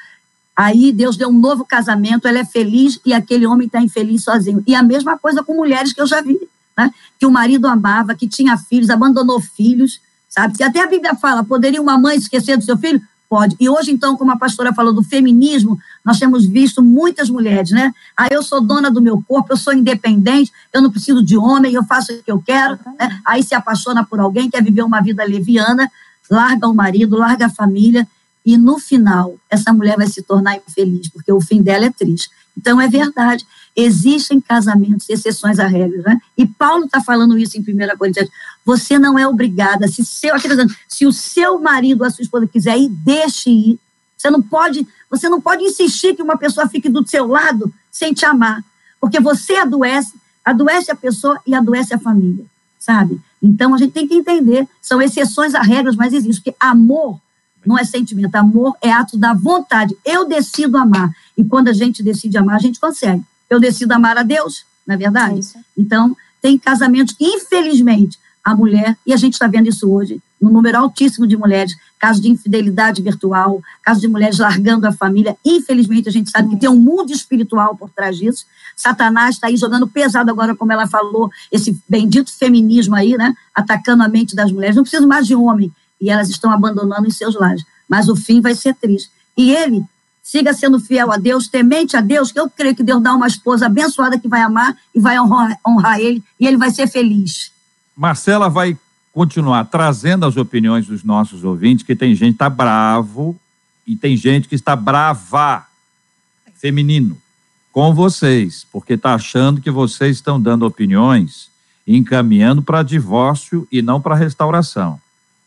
Aí Deus deu um novo casamento, ela é feliz e aquele homem está infeliz sozinho. E a mesma coisa com mulheres que eu já vi, né? que o marido amava, que tinha filhos, abandonou filhos, sabe? E até a Bíblia fala: poderia uma mãe esquecer do seu filho? Pode. E hoje, então, como a pastora falou do feminismo, nós temos visto muitas mulheres, né? Ah, eu sou dona do meu corpo, eu sou independente, eu não preciso de homem, eu faço o que eu quero. Né? Aí se apaixona por alguém, quer viver uma vida leviana, larga o marido, larga a família, e no final, essa mulher vai se tornar infeliz, porque o fim dela é triste. Então, é verdade. Existem casamentos, exceções à regra, né? E Paulo está falando isso em 1 Coríntios. Você não é obrigada, se, seu, se o seu marido ou a sua esposa quiser ir, deixe ir. Você não pode, você não pode insistir que uma pessoa fique do seu lado sem te amar, porque você adoece, adoece a pessoa e adoece a família, sabe? Então a gente tem que entender, são exceções a regras, mas existe, porque amor não é sentimento, amor é ato da vontade. Eu decido amar. E quando a gente decide amar, a gente consegue. Eu decido amar a Deus, não é verdade? É então, tem casamentos que, infelizmente, a mulher, e a gente está vendo isso hoje, no número altíssimo de mulheres, casos de infidelidade virtual, casos de mulheres largando a família. Infelizmente, a gente sabe que tem um mundo espiritual por trás disso. Satanás está aí jogando pesado agora, como ela falou, esse bendito feminismo aí, né? Atacando a mente das mulheres. Não precisa mais de homem. E elas estão abandonando os seus lares. Mas o fim vai ser triste. E ele siga sendo fiel a Deus, temente a Deus, que eu creio que Deus dá uma esposa abençoada que vai amar e vai honrar, honrar ele, e ele vai ser feliz. Marcela vai continuar trazendo as opiniões dos nossos ouvintes, que tem gente que está bravo e tem gente que está brava, feminino, com vocês, porque está achando que vocês estão dando opiniões encaminhando para divórcio e não para restauração.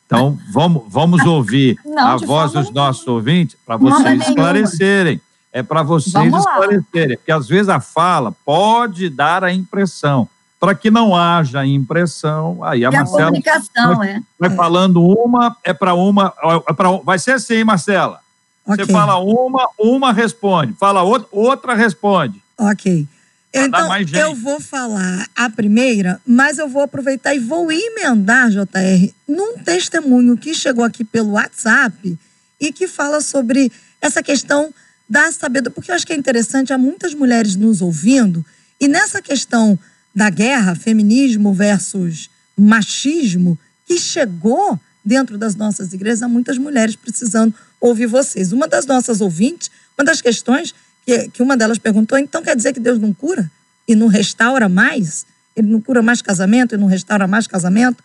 Então, vamos, vamos ouvir não, a voz dos nossos ouvintes para vocês esclarecerem. É para vocês esclarecerem, porque às vezes a fala pode dar a impressão. Para que não haja impressão, aí a e Marcela. A comunicação, vai, é. Vai falando uma, é para uma. É pra, vai ser assim, Marcela. Okay. Você fala uma, uma responde. Fala outra, outra responde. Ok. Então, eu vou falar a primeira, mas eu vou aproveitar e vou emendar, JR, num testemunho que chegou aqui pelo WhatsApp e que fala sobre essa questão da sabedoria, porque eu acho que é interessante, há muitas mulheres nos ouvindo, e nessa questão da guerra, feminismo versus machismo, que chegou dentro das nossas igrejas, há muitas mulheres precisando ouvir vocês. Uma das nossas ouvintes, uma das questões que, que uma delas perguntou: então quer dizer que Deus não cura e não restaura mais? Ele não cura mais casamento e não restaura mais casamento?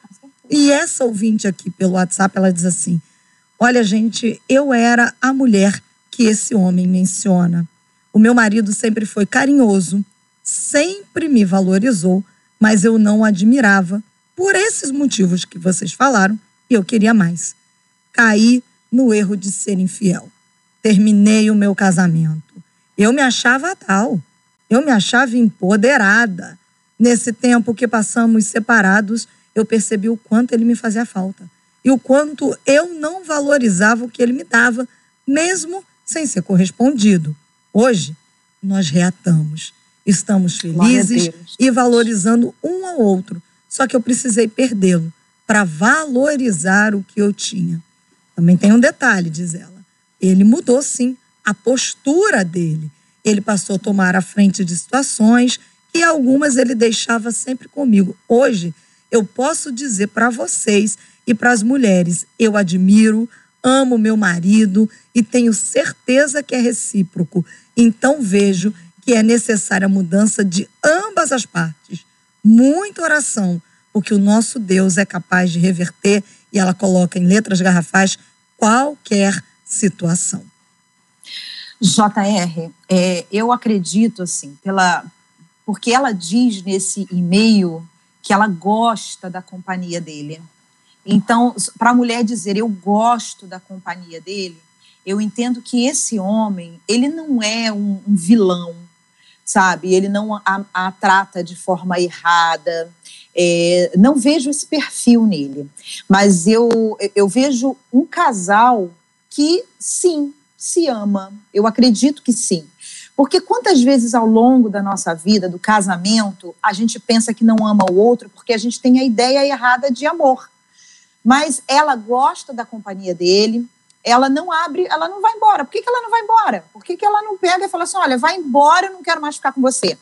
E essa ouvinte aqui pelo WhatsApp, ela diz assim: Olha, gente, eu era a mulher que esse homem menciona. O meu marido sempre foi carinhoso, sempre me valorizou, mas eu não admirava por esses motivos que vocês falaram e eu queria mais. Caí no erro de ser infiel. Terminei o meu casamento. Eu me achava tal. Eu me achava empoderada. Nesse tempo que passamos separados, eu percebi o quanto ele me fazia falta e o quanto eu não valorizava o que ele me dava, mesmo sem ser correspondido. Hoje, nós reatamos. Estamos felizes e valorizando um ao outro. Só que eu precisei perdê-lo para valorizar o que eu tinha. Também tem um detalhe, diz ela. Ele mudou sim a postura dele. Ele passou a tomar a frente de situações e algumas ele deixava sempre comigo. Hoje, eu posso dizer para vocês e para as mulheres, eu admiro, amo meu marido e tenho certeza que é recíproco. Então vejo que é necessária a mudança de ambas as partes. Muita oração, porque o nosso Deus é capaz de reverter, e ela coloca em letras garrafais, qualquer situação. JR, é, eu acredito, assim, pela, porque ela diz nesse e-mail que ela gosta da companhia dele. Então, para a mulher dizer eu gosto da companhia dele, eu entendo que esse homem, ele não é um, um vilão, sabe? Ele não a, a trata de forma errada. É, não vejo esse perfil nele, mas eu, eu vejo um casal que, sim, se ama. Eu acredito que sim. Porque quantas vezes ao longo da nossa vida, do casamento, a gente pensa que não ama o outro porque a gente tem a ideia errada de amor. Mas ela gosta da companhia dele, ela não abre, ela não vai embora. Por que, que ela não vai embora? Por que, que ela não pega e fala assim: olha, vai embora, eu não quero mais ficar com você?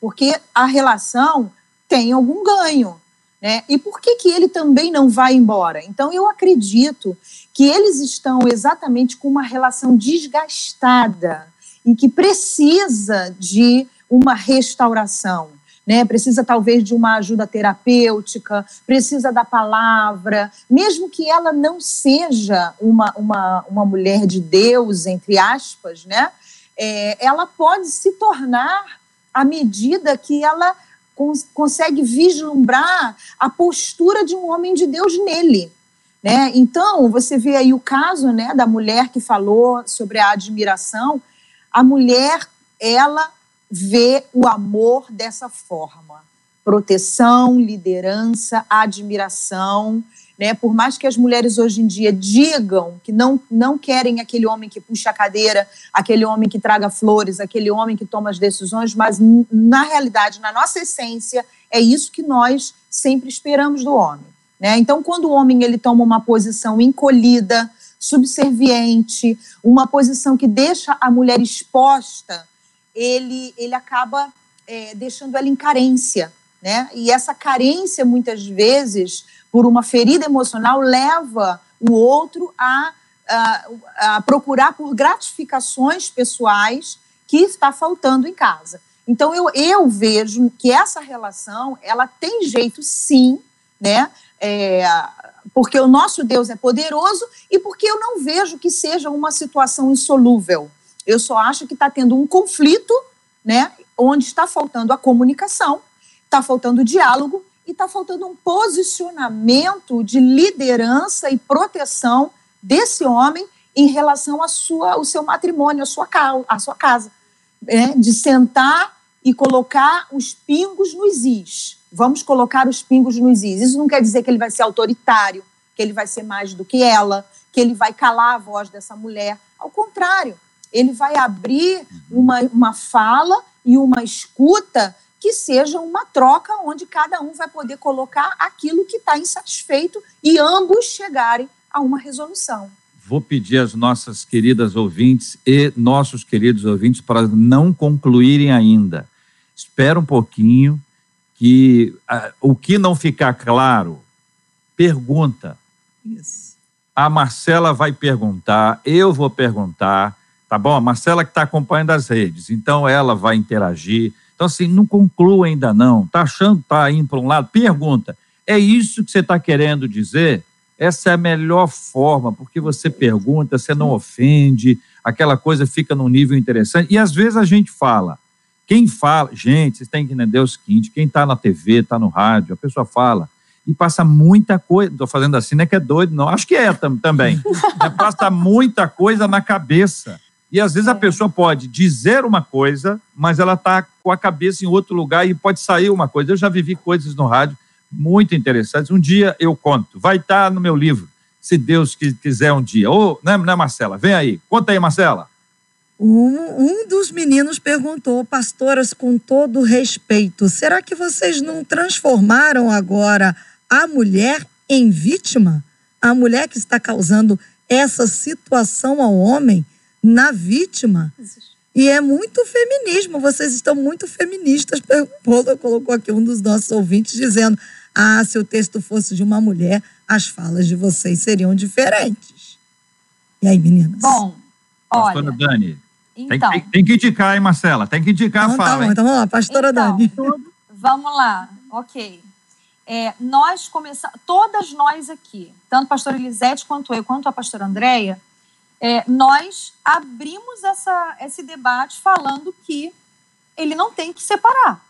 Porque a relação tem algum ganho. Né? E por que, que ele também não vai embora? Então, eu acredito que eles estão exatamente com uma relação desgastada e que precisa de uma restauração. Né, precisa talvez de uma ajuda terapêutica, precisa da palavra, mesmo que ela não seja uma, uma, uma mulher de Deus, entre aspas, né, é, ela pode se tornar à medida que ela cons consegue vislumbrar a postura de um homem de Deus nele. Né? Então, você vê aí o caso né, da mulher que falou sobre a admiração. A mulher, ela vê o amor dessa forma: proteção, liderança, admiração. Né? Por mais que as mulheres hoje em dia digam que não, não querem aquele homem que puxa a cadeira, aquele homem que traga flores, aquele homem que toma as decisões, mas na realidade, na nossa essência, é isso que nós sempre esperamos do homem. Né? Então, quando o homem ele toma uma posição encolhida, subserviente, uma posição que deixa a mulher exposta, ele, ele acaba é, deixando ela em carência. Né? E essa carência, muitas vezes, por uma ferida emocional, leva o outro a, a, a procurar por gratificações pessoais que está faltando em casa. Então, eu, eu vejo que essa relação, ela tem jeito, sim, né? É, porque o nosso Deus é poderoso e porque eu não vejo que seja uma situação insolúvel. Eu só acho que está tendo um conflito, né? Onde está faltando a comunicação, está faltando o diálogo e está faltando um posicionamento de liderança e proteção desse homem em relação à sua, ao seu matrimônio, à sua, à sua casa. É, de sentar e colocar os pingos nos is. Vamos colocar os pingos nos is. Isso não quer dizer que ele vai ser autoritário, que ele vai ser mais do que ela, que ele vai calar a voz dessa mulher. Ao contrário, ele vai abrir uma, uma fala e uma escuta que seja uma troca onde cada um vai poder colocar aquilo que está insatisfeito e ambos chegarem a uma resolução. Vou pedir às nossas queridas ouvintes e nossos queridos ouvintes para não concluírem ainda. Espera um pouquinho, que uh, o que não ficar claro, pergunta. Isso. A Marcela vai perguntar, eu vou perguntar, tá bom? A Marcela que está acompanhando as redes, então ela vai interagir então, assim, não conclua ainda não. Está achando que está indo para um lado? Pergunta. É isso que você está querendo dizer? Essa é a melhor forma, porque você pergunta, você não ofende, aquela coisa fica num nível interessante. E às vezes a gente fala. Quem fala, gente, vocês têm que entender o seguinte: quem está na TV, está no rádio, a pessoa fala e passa muita coisa. Estou fazendo assim, não é que é doido, não. Acho que é também. passa muita coisa na cabeça. E às vezes a é. pessoa pode dizer uma coisa, mas ela está com a cabeça em outro lugar e pode sair uma coisa. Eu já vivi coisas no rádio muito interessantes. Um dia eu conto, vai estar tá no meu livro, se Deus quiser um dia. Ou, né, né, Marcela? Vem aí, conta aí, Marcela. Um, um dos meninos perguntou, pastoras, com todo respeito, será que vocês não transformaram agora a mulher em vítima? A mulher que está causando essa situação ao homem? Na vítima. E é muito feminismo, vocês estão muito feministas. Paulo colocou aqui um dos nossos ouvintes dizendo: ah, se o texto fosse de uma mulher, as falas de vocês seriam diferentes. E aí, meninas? Bom, Pastora olha, Dani, então, tem, tem- tem que indicar, hein, Marcela? Tem que indicar então, a tá fala, bom, hein? então vamos lá, pastora então, Dani. vamos lá, ok. É, nós começamos, todas nós aqui, tanto a pastora Elisete quanto eu, quanto a pastora Andréia, é, nós abrimos essa, esse debate falando que ele não tem que separar.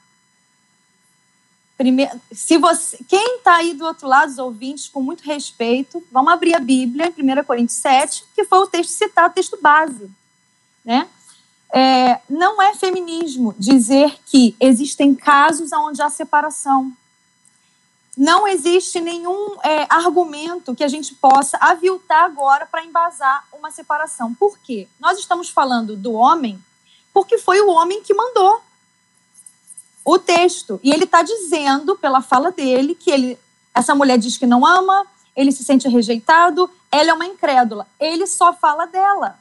Primeiro, se você, quem está aí do outro lado, os ouvintes, com muito respeito, vamos abrir a Bíblia, 1 Coríntios 7, que foi o texto citado, o texto base. Né? É, não é feminismo dizer que existem casos onde há separação. Não existe nenhum é, argumento que a gente possa aviltar agora para embasar uma separação. Por quê? Nós estamos falando do homem porque foi o homem que mandou o texto. E ele está dizendo, pela fala dele, que ele, essa mulher diz que não ama, ele se sente rejeitado, ela é uma incrédula. Ele só fala dela.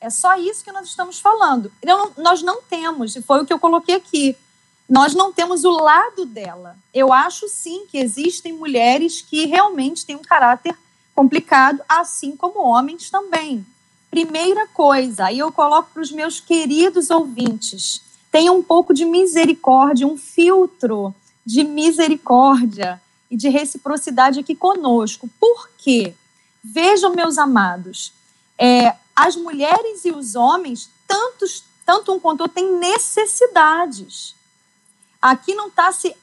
É só isso que nós estamos falando. Não, nós não temos, e foi o que eu coloquei aqui, nós não temos o lado dela. Eu acho sim que existem mulheres que realmente têm um caráter complicado, assim como homens também. Primeira coisa, aí eu coloco para os meus queridos ouvintes: tenha um pouco de misericórdia, um filtro de misericórdia e de reciprocidade aqui conosco. Por quê? Vejam, meus amados, é, as mulheres e os homens, tantos, tanto um quanto outro, têm necessidades. Aqui não está se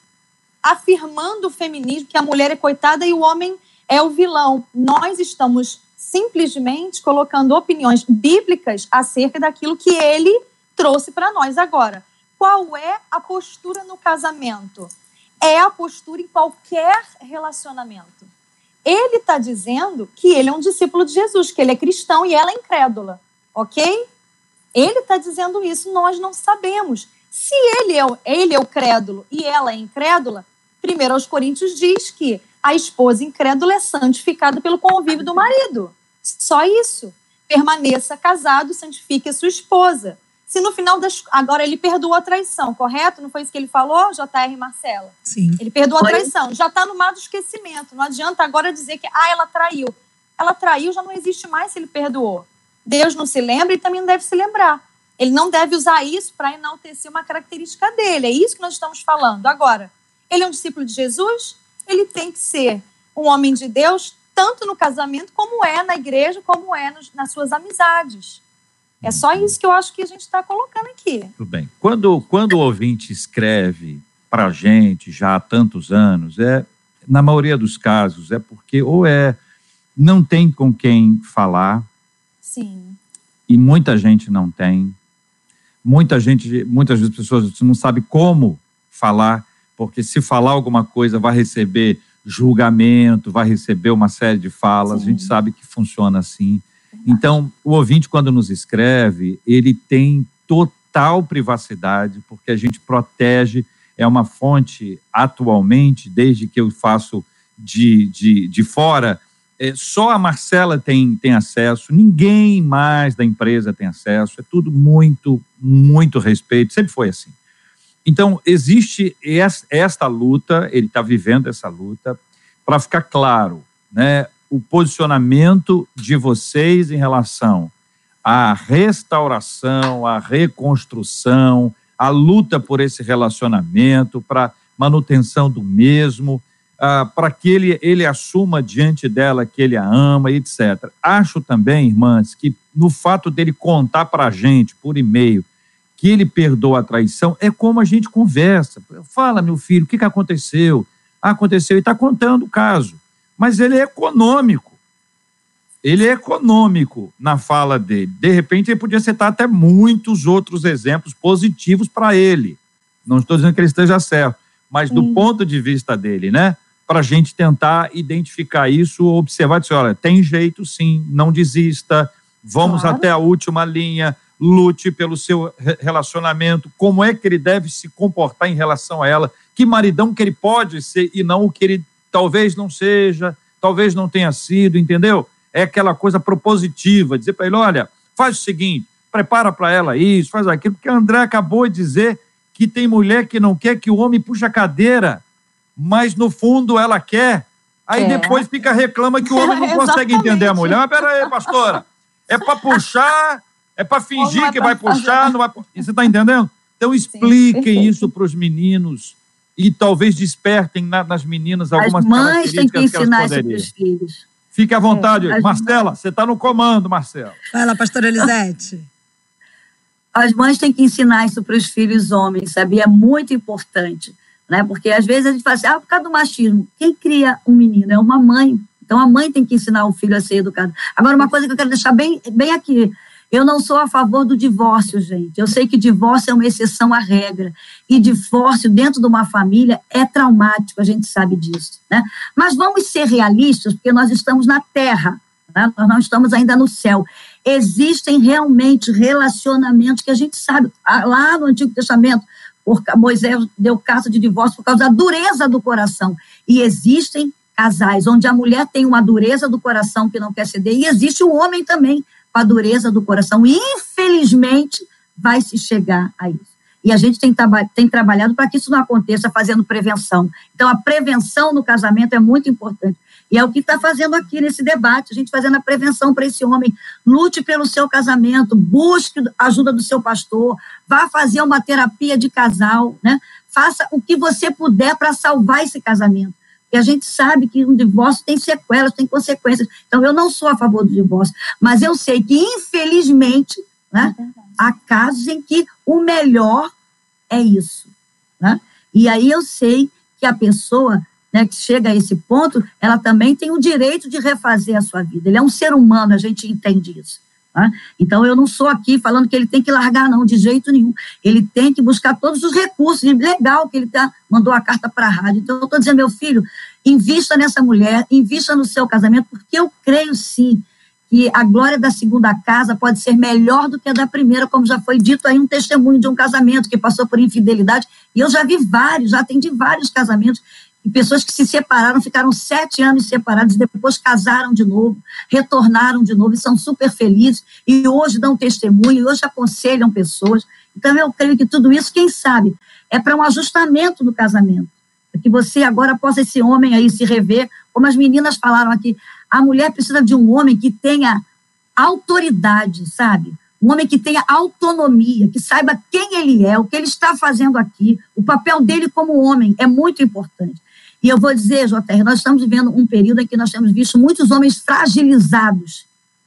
afirmando o feminismo, que a mulher é coitada e o homem é o vilão. Nós estamos simplesmente colocando opiniões bíblicas acerca daquilo que ele trouxe para nós. Agora, qual é a postura no casamento? É a postura em qualquer relacionamento. Ele está dizendo que ele é um discípulo de Jesus, que ele é cristão e ela é incrédula, ok? Ele está dizendo isso, nós não sabemos. Se ele é, o, ele é o crédulo e ela é incrédula, primeiro aos Coríntios diz que a esposa incrédula é santificada pelo convívio do marido. Só isso. Permaneça casado, santifique a sua esposa. Se no final das. Agora ele perdoou a traição, correto? Não foi isso que ele falou, JR Marcela? Sim. Ele perdoou a traição. Já está no mar do esquecimento. Não adianta agora dizer que ah, ela traiu. Ela traiu, já não existe mais se ele perdoou. Deus não se lembra e também não deve se lembrar. Ele não deve usar isso para enaltecer uma característica dele. É isso que nós estamos falando. Agora, ele é um discípulo de Jesus, ele tem que ser um homem de Deus, tanto no casamento, como é na igreja, como é nos- nas suas amizades. É só isso que eu acho que a gente está colocando aqui. Tudo bem. Quando, quando o ouvinte escreve para a gente já há tantos anos, é na maioria dos casos é porque ou é não tem com quem falar Sim. e muita gente não tem. Muita gente, muitas vezes pessoas não sabem como falar, porque se falar alguma coisa vai receber julgamento, vai receber uma série de falas. Sim. A gente sabe que funciona assim. Então, o ouvinte, quando nos escreve, ele tem total privacidade, porque a gente protege, é uma fonte atualmente, desde que eu faço de, de, de fora, só a Marcela tem, tem acesso, ninguém mais da empresa tem acesso, é tudo muito, muito respeito, sempre foi assim. Então, existe es- esta luta, ele está vivendo essa luta, para ficar claro, né, o posicionamento de vocês em relação à restauração, à reconstrução, à luta por esse relacionamento, para manutenção do mesmo, ah, para que ele, ele assuma diante dela que ele a ama, etc. Acho também, irmãs, que no fato dele contar para a gente por e-mail que ele perdoa a traição, é como a gente conversa. Fala, meu filho, o que, que aconteceu? Ah, aconteceu, e está contando o caso. Mas ele é econômico. Ele é econômico na fala dele. De repente, ele podia citar até muitos outros exemplos positivos para ele. Não estou dizendo que ele esteja certo, mas do ponto de vista dele, né? Para a gente tentar identificar isso, observar, dizer, olha, tem jeito sim, não desista, vamos Claro. até a última linha, lute pelo seu re- relacionamento, como é que ele deve se comportar em relação a ela, que maridão que ele pode ser e não o que ele talvez não seja, talvez não tenha sido, entendeu? É aquela coisa propositiva, dizer para ele, olha, faz o seguinte, prepara para ela isso, faz aquilo, porque André acabou de dizer que tem mulher que não quer que o homem puxe a cadeira, mas no fundo ela quer. Aí É. depois fica reclama que o homem não consegue entender a mulher. Mas peraí, pastora, é para puxar, é para fingir é que vai puxar, fazer. não vai. Você está entendendo? Então expliquem isso para os meninos e talvez despertem na- nas meninas As algumas mães têm que ensinar elas isso para os filhos. Fique à vontade, as Marcela. Você está no comando, Marcela. Vai lá, pastora Elisete. As mães têm que ensinar isso para os filhos homens, sabe? É muito importante, né? Porque às vezes a gente fala assim, ah, por causa do machismo. Quem cria um menino é uma mãe. Então a mãe tem que ensinar o filho a ser educado. Agora, uma coisa que eu quero deixar bem, bem aqui. Eu não sou a favor do divórcio, gente. Eu sei que divórcio é uma exceção à regra. E divórcio dentro de uma família é traumático, a gente sabe disso. Né? Mas vamos ser realistas, porque nós estamos na terra, né? nós não estamos ainda no céu. Existem realmente relacionamentos que a gente sabe, ah, lá no Antigo Testamento, por- Moisés deu caso de divórcio por causa da dureza do coração. E existem casais onde a mulher tem uma dureza do coração que não quer ceder, e existe o homem também com a dureza do coração. E, infelizmente, vai se chegar a isso. E a gente tem, tem trabalhado para que isso não aconteça, fazendo prevenção. Então, a prevenção no casamento é muito importante. E é o que está fazendo aqui nesse debate, a gente fazendo a prevenção para esse homem. Lute pelo seu casamento, busque a ajuda do seu pastor, vá fazer uma terapia de casal, né? Faça o que você puder para salvar esse casamento. E a gente sabe que um divórcio tem sequelas, tem consequências. Então, eu não sou a favor do divórcio, mas eu sei que, infelizmente, né, há casos em que o melhor é isso. Né? E aí eu sei que a pessoa né, que chega a esse ponto, ela também tem o direito de refazer a sua vida. Ele é um ser humano, a gente entende isso. tá? Então, eu não sou aqui falando que ele tem que largar, não, de jeito nenhum. Ele tem que buscar todos os recursos. Legal que ele tá, mandou a carta para a rádio. Então, eu estou dizendo, meu filho, invista nessa mulher, invista no seu casamento, porque eu creio sim que a glória da segunda casa pode ser melhor do que a da primeira, como já foi dito aí, um testemunho de um casamento que passou por infidelidade. E eu já vi vários, já atendi vários casamentos e pessoas que se separaram, ficaram sete anos separados, depois casaram de novo, retornaram de novo e são super felizes, e hoje dão testemunho, e hoje aconselham pessoas. Então, eu creio que tudo isso, quem sabe, é para um ajustamento do casamento. Para que você agora possa, esse homem aí, se rever, como as meninas falaram aqui, a mulher precisa de um homem que tenha autoridade, sabe? Um homem que tenha autonomia, que saiba quem ele é, o que ele está fazendo aqui, o papel dele como homem é muito importante. E eu vou dizer, JR, nós estamos vivendo um período em que nós temos visto muitos homens fragilizados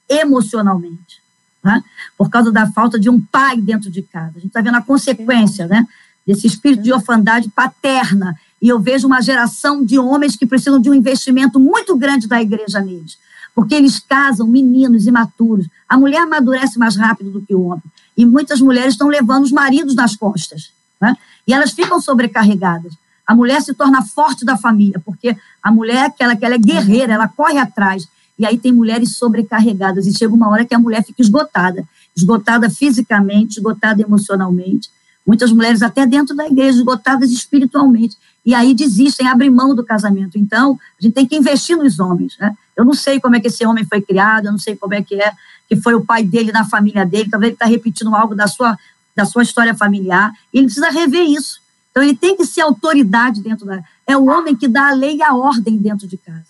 emocionalmente, né? por causa da falta de um pai dentro de casa. A gente está vendo a consequência né? desse espírito de orfandade paterna. E eu vejo uma geração de homens que precisam de um investimento muito grande da igreja neles, porque eles casam meninos imaturos. A mulher amadurece mais rápido do que o homem. E muitas mulheres estão levando os maridos nas costas. Né? E elas ficam sobrecarregadas. A mulher se torna forte da família, porque a mulher, aquela que ela é guerreira, ela corre atrás. E aí tem mulheres sobrecarregadas. E chega uma hora que a mulher fica esgotada esgotada fisicamente, esgotada emocionalmente. Muitas mulheres, até dentro da igreja, esgotadas espiritualmente. E aí desistem, abrem mão do casamento. Então, a gente tem que investir nos homens. Né? Eu não sei como é que esse homem foi criado, eu não sei como é que é, que foi o pai dele na família dele, talvez ele está repetindo algo da sua, da sua história familiar. E ele precisa rever isso. Então, ele tem que ser autoridade dentro da. É o homem que dá a lei e a ordem dentro de casa.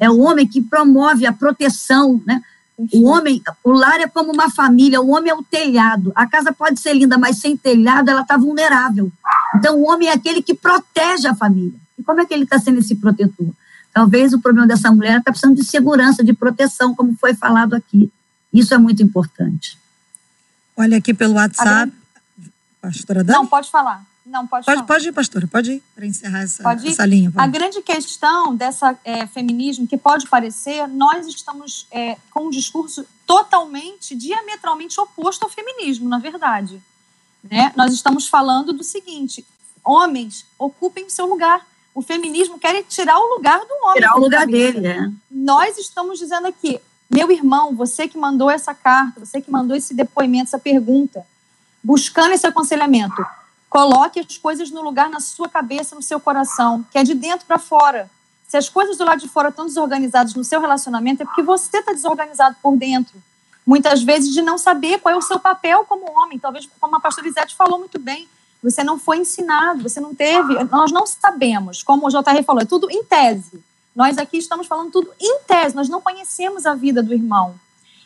É o homem que promove a proteção, né? O homem, o lar é como uma família, o homem é o telhado. A casa pode ser linda, mas sem telhado ela está vulnerável. Então, o homem é aquele que protege a família. E como é que ele está sendo esse protetor? Talvez o problema dessa mulher está precisando de segurança, de proteção, como foi falado aqui. Isso é muito importante. Olha aqui pelo WhatsApp. Pastora Dani? Não, pode falar. Não, pode, Pode, falar. pode ir, pastora, pode ir, para encerrar essa, Pode ir? essa linha. A vamos. grande questão dessa é, feminismo, que pode parecer, nós estamos é, com um discurso totalmente, diametralmente oposto ao feminismo, na verdade. Né? Nós estamos falando do seguinte: homens ocupem o seu lugar. O feminismo quer tirar o lugar do homem. Tirar o lugar dele, é. Nós estamos dizendo aqui, meu irmão, você que mandou essa carta, você que mandou esse depoimento, essa pergunta, buscando esse aconselhamento, coloque as coisas no lugar na sua cabeça, no seu coração, que é de dentro para fora. Se as coisas do lado de fora estão desorganizadas no seu relacionamento, é porque você está desorganizado por dentro. Muitas vezes de não saber qual é o seu papel como homem. Talvez, como a pastora Lisete falou muito bem, você não foi ensinado, você não teve. Nós não sabemos, como o JR falou, é tudo em tese. Nós aqui estamos falando tudo em tese, nós não conhecemos a vida do irmão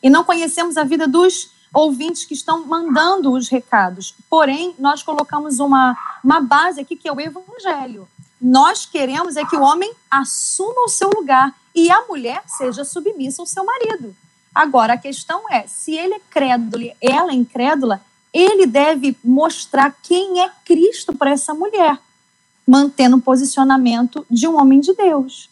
e não conhecemos a vida dos ouvintes que estão mandando os recados. Porém, nós colocamos uma, uma base aqui que é o evangelho. Nós queremos é que o homem assuma o seu lugar e a mulher seja submissa ao seu marido. Agora, a questão é, se ele é crédulo e ela é incrédula, ele deve mostrar quem é Cristo para essa mulher, mantendo o posicionamento de um homem de Deus.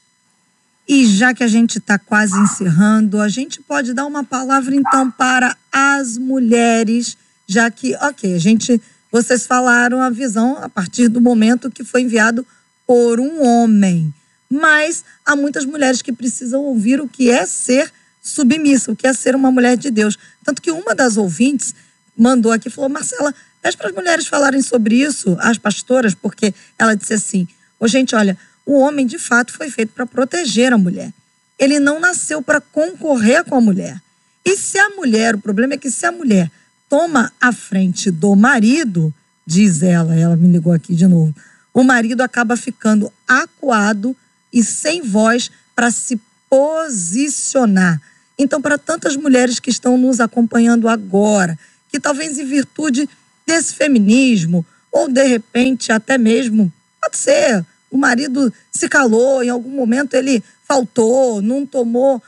E já que a gente está quase encerrando, a gente pode dar uma palavra então para as mulheres, já que, ok, a gente, vocês falaram a visão a partir do momento que foi enviado por um homem, mas há muitas mulheres que precisam ouvir o que é ser submissa, o que é ser uma mulher de Deus. Tanto que uma das ouvintes mandou aqui falou: Marcela, pede para as mulheres falarem sobre isso, as pastoras, porque ela disse assim: Ô, gente, olha, o homem de fato foi feito para proteger a mulher. Ele não nasceu para concorrer com a mulher. E se a mulher, o problema é que se a mulher toma a frente do marido, diz ela, ela me ligou aqui de novo, o marido acaba ficando acuado e sem voz para se posicionar. Então, para tantas mulheres que estão nos acompanhando agora, que talvez em virtude desse feminismo, ou de repente até mesmo, pode ser, o marido se calou, em algum momento ele faltou, não tomou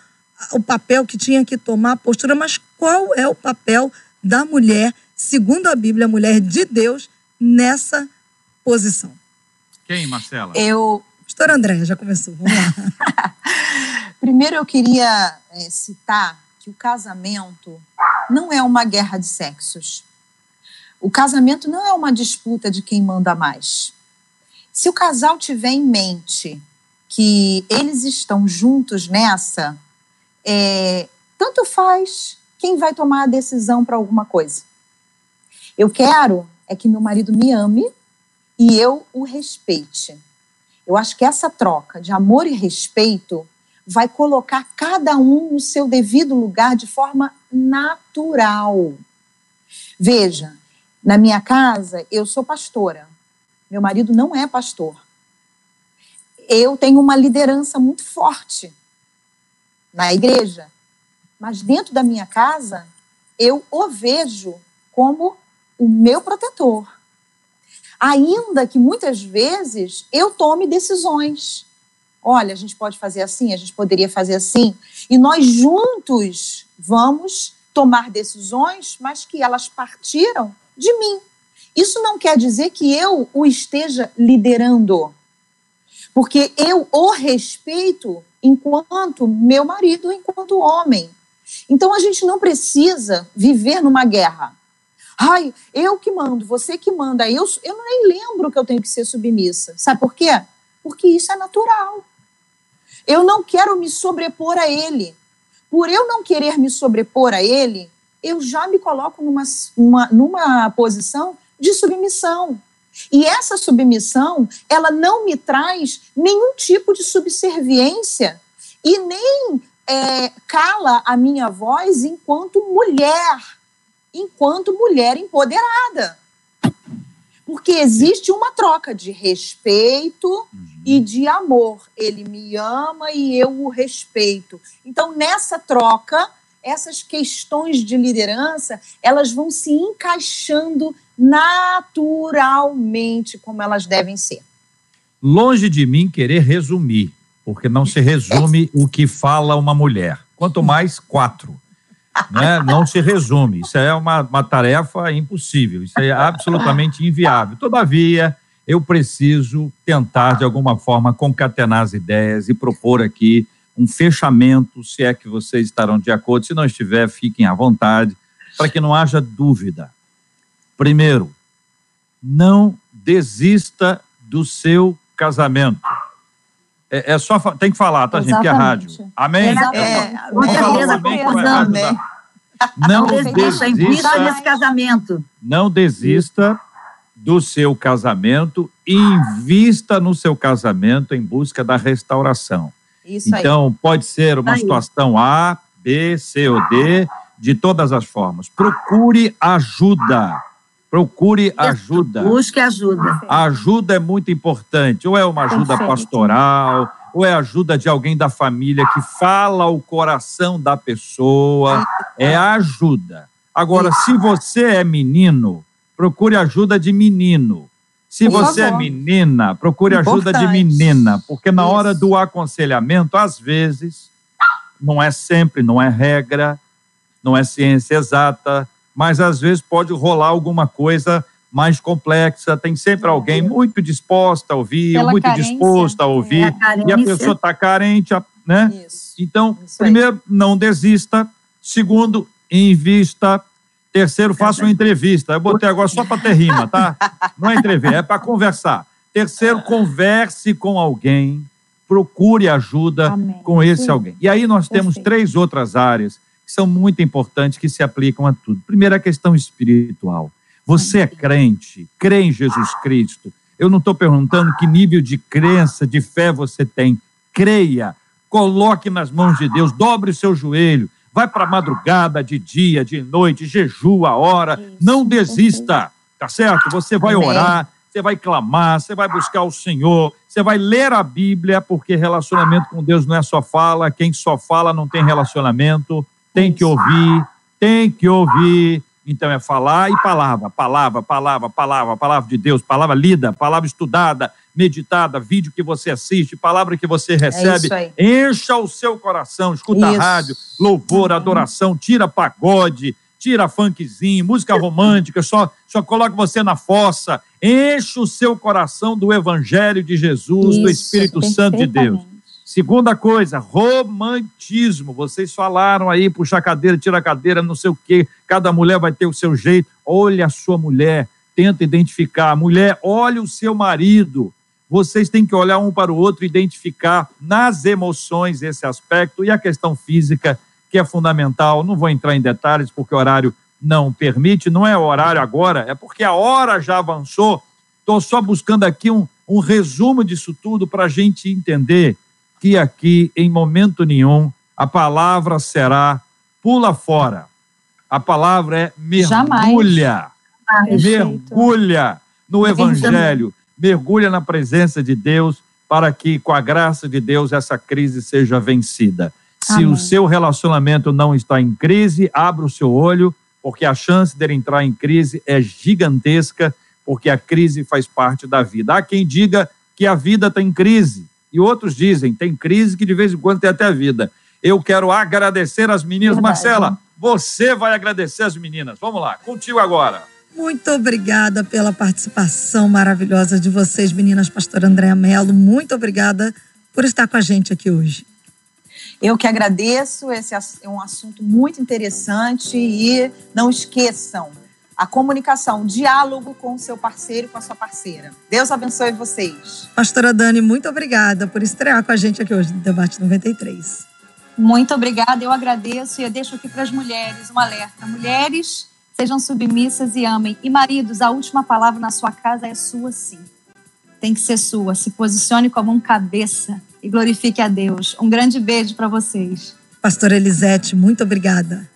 o papel que tinha que tomar, a postura, mas qual é o papel da mulher, segundo a Bíblia, a mulher de Deus, nessa posição? Quem, Marcela? Eu. Pastor André, já começou, vamos lá. Primeiro eu queria é, citar que o casamento não é uma guerra de sexos. O casamento não é uma disputa de quem manda mais. Se o casal tiver em mente que eles estão juntos nessa, é, tanto faz quem vai tomar a decisão para alguma coisa. Eu quero é que meu marido me ame e eu o respeite. Eu acho que essa troca de amor e respeito vai colocar cada um no seu devido lugar de forma natural. Veja, na minha casa, eu sou pastora. Meu marido não é pastor. Eu tenho uma liderança muito forte na igreja, mas dentro da minha casa, eu o vejo como o meu protetor. Ainda que muitas vezes eu tome decisões Olha, a gente pode fazer assim, a gente poderia fazer assim. E nós juntos vamos tomar decisões, mas que elas partiram de mim. Isso não quer dizer que eu o esteja liderando, porque eu o respeito enquanto meu marido, enquanto homem. Então a gente não precisa viver numa guerra. Ai, eu que mando, você que manda, eu, eu nem lembro que eu tenho que ser submissa. Sabe por quê? Porque isso é natural. Eu não quero me sobrepor a ele. Por eu não querer me sobrepor a ele, eu já me coloco numa, uma, numa posição de submissão. E essa submissão, ela não me traz nenhum tipo de subserviência e nem é, cala a minha voz enquanto mulher, enquanto mulher empoderada. Porque existe uma troca de respeito uhum. e de amor. Ele me ama e eu o respeito. Então, nessa troca, essas questões de liderança, elas vão se encaixando naturalmente como elas devem ser. Longe de mim querer resumir, porque não se resume o que fala uma mulher. Quanto mais quatro né, não se resume. Isso é uma, uma tarefa impossível, isso é absolutamente inviável. Todavia, eu preciso tentar, de alguma forma, concatenar as ideias e propor aqui um fechamento, se é que vocês estarão de acordo. Se não estiver, fiquem à vontade, para que não haja dúvida. Primeiro, não desista do seu casamento. É, é só tem que falar, tá, gente? Que é rádio. Amém? É, com certeza, amém. Não desista desse casamento. Não desista do seu casamento e invista no seu casamento em busca da restauração. Isso então, aí. pode ser uma aí. situação A, B, C ou D, de todas as formas. Procure ajuda Procure ajuda. Busque ajuda. A ajuda é muito importante. Ou é uma ajuda pastoral, ou é ajuda de alguém da família que fala o coração da pessoa? É ajuda. Agora, se você é menino, procure ajuda de menino. Se Por você é menina, procure ajuda de menina, porque na hora do aconselhamento, às vezes, não é sempre, não é regra, não é ciência exata, mas às vezes pode rolar alguma coisa mais complexa. Tem sempre alguém muito disposta a ouvir, Pela muito carência. disposto a ouvir, A e a pessoa está carente, né? Isso. Então, Isso primeiro, não desista. Segundo, invista. Terceiro, faça uma entrevista. Eu botei agora só para ter rima, tá? Não é entrevista, é para conversar. Terceiro, converse com alguém. Procure ajuda Amém. com esse Sim. alguém. E aí nós temos Perfeito. três outras áreas que são muito importantes, que se aplicam a tudo. Primeiro, a questão espiritual. Você é crente, crê em Jesus Cristo. Eu não estou perguntando que nível de crença, de fé você tem. Creia, coloque nas mãos de Deus, dobre o seu joelho, vai para a madrugada, de dia, de noite, jejua a hora, Isso, não desista, tá certo? Você vai Amém. orar, você vai clamar, você vai buscar o Senhor, você vai ler a Bíblia, porque relacionamento com Deus não é só fala, quem só fala não tem relacionamento, tem que ouvir, tem que ouvir. Então é falar e palavra, palavra, palavra, palavra, palavra de Deus, palavra lida, palavra estudada, meditada, vídeo que você assiste, palavra que você recebe. isso aí. Encha o seu coração, escuta Isso. rádio, louvor, adoração, tira pagode, tira funkzinho, música romântica, só, só coloca você na fossa. Enche o seu coração do Evangelho de Jesus, do Isso, Espírito Santo de Deus. Segunda coisa, romantismo. Vocês falaram aí, puxa a cadeira, tira a cadeira, não sei o quê. Cada mulher vai ter o seu jeito. Olha a sua mulher, tenta identificar. Mulher, olha o seu marido. Vocês têm que olhar um para o outro identificar nas emoções esse aspecto e a questão física, que é fundamental. Não vou entrar em detalhes porque o horário não permite. Não é o horário agora, é porque a hora já avançou. Estou só buscando aqui um, um resumo disso tudo para a gente entender que aqui, em momento nenhum, a palavra será pula fora. A palavra é mergulha. Ah, Mergulha no Evangelho, mergulha na presença de Deus, para que, com a graça de Deus, essa crise seja vencida. Se Amém. o seu relacionamento não está em crise, abra o seu olho, porque a chance dele entrar em crise é gigantesca, porque a crise faz parte da vida. Há quem diga que a vida está em crise, e outros dizem tem crise que de vez em quando tem até vida. Eu quero agradecer as meninas. Verdade. Marcela, você vai agradecer as meninas. Vamos lá, contigo agora. Muito obrigada pela participação maravilhosa de vocês, meninas. Pastora Andréa Mello, muito obrigada por estar com a gente aqui hoje. Eu que agradeço, esse é um assunto muito interessante e não esqueçam a comunicação, o diálogo com o seu parceiro e com a sua parceira. Deus abençoe vocês. Pastora Dani, muito obrigada por estrear com a gente aqui hoje no Debate 93. Muito obrigada, eu agradeço e eu deixo aqui para as mulheres um alerta. Mulheres, sejam submissas e amem. E maridos, a última palavra na sua casa é sua sim. Tem que ser sua. Se posicione como um cabeça e glorifique a Deus. Um grande beijo para vocês. Pastora Elisete, muito obrigada.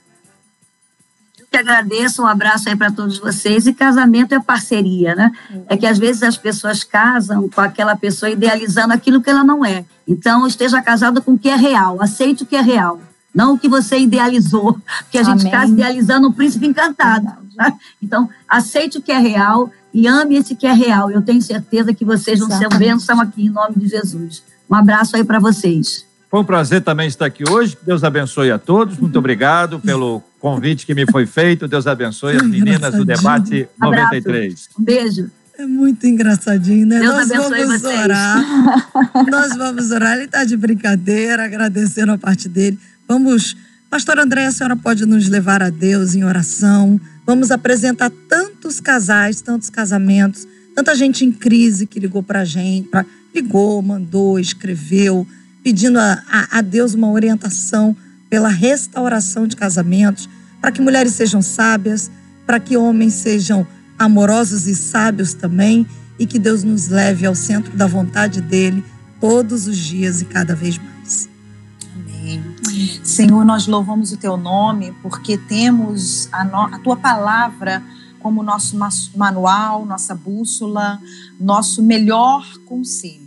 Que agradeço, um abraço aí para todos vocês. E casamento é parceria, né? É que às vezes as pessoas casam com aquela pessoa idealizando aquilo que ela não é. Então, esteja casado com o que é real, aceite o que é real, não o que você idealizou, porque a gente Amém. casa idealizando um príncipe encantado. tá? Então, aceite o que é real e ame esse que é real. Eu tenho certeza que vocês vão ser bênção aqui em nome de Jesus. Um abraço aí para vocês. Foi um prazer também estar aqui hoje. Deus abençoe a todos. Muito obrigado pelo convite que me foi feito. Deus abençoe as meninas do debate Abraço. 93. Um beijo. É muito engraçadinho, né? Deus Nós abençoe vamos vocês. orar. Nós vamos orar. Ele está de brincadeira, agradecendo a parte dele. Vamos. Pastor André, a senhora pode nos levar a Deus em oração. Vamos apresentar tantos casais, tantos casamentos, tanta gente em crise que ligou para a gente, pra, ligou, mandou, escreveu, pedindo a, a, a Deus uma orientação pela restauração de casamentos, para que mulheres sejam sábias, para que homens sejam amorosos e sábios também, e que Deus nos leve ao centro da vontade dele todos os dias e cada vez mais. Amém. Senhor, nós louvamos o teu nome porque temos a, no- a tua palavra como nosso manual, nossa bússola, nosso melhor conselho.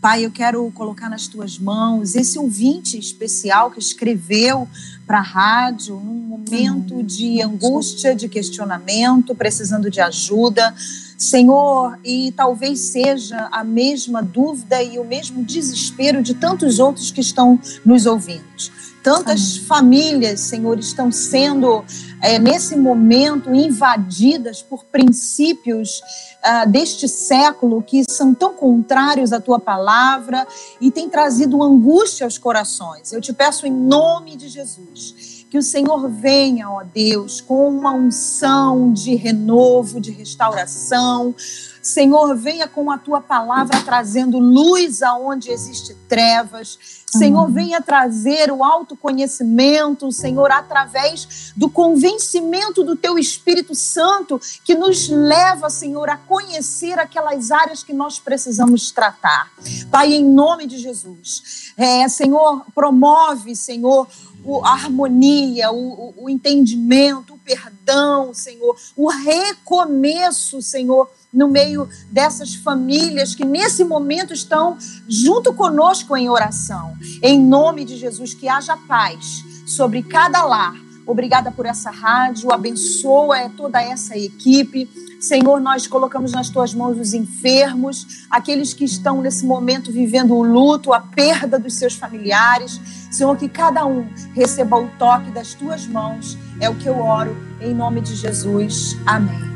Pai, eu quero colocar nas tuas mãos esse ouvinte especial que escreveu para a rádio num momento de angústia, de questionamento, precisando de ajuda. Senhor, e talvez seja a mesma dúvida e o mesmo desespero de tantos outros que estão nos ouvindo. Tantas famílias, Senhor, estão sendo, é, nesse momento, invadidas por princípios uh, deste século que são tão contrários à tua palavra e têm trazido angústia aos corações. Eu te peço em nome de Jesus que o Senhor venha, ó Deus, com uma unção de renovo, de restauração, Senhor, venha com a tua palavra trazendo luz aonde existe trevas. Senhor, venha trazer o autoconhecimento, Senhor, através do convencimento do teu Espírito Santo, que nos leva, Senhor, a conhecer aquelas áreas que nós precisamos tratar. Pai, em nome de Jesus. É, Senhor, promove, Senhor, a harmonia, o, o entendimento, o perdão, Senhor, o recomeço, Senhor no meio dessas famílias que nesse momento estão junto conosco em oração. Em nome de Jesus, que haja paz sobre cada lar. Obrigada por essa rádio, abençoa toda essa equipe. Senhor, nós colocamos nas tuas mãos os enfermos, aqueles que estão nesse momento vivendo o luto, a perda dos seus familiares. Senhor, que cada um receba o toque das tuas mãos. É o que eu oro em nome de Jesus. Amém.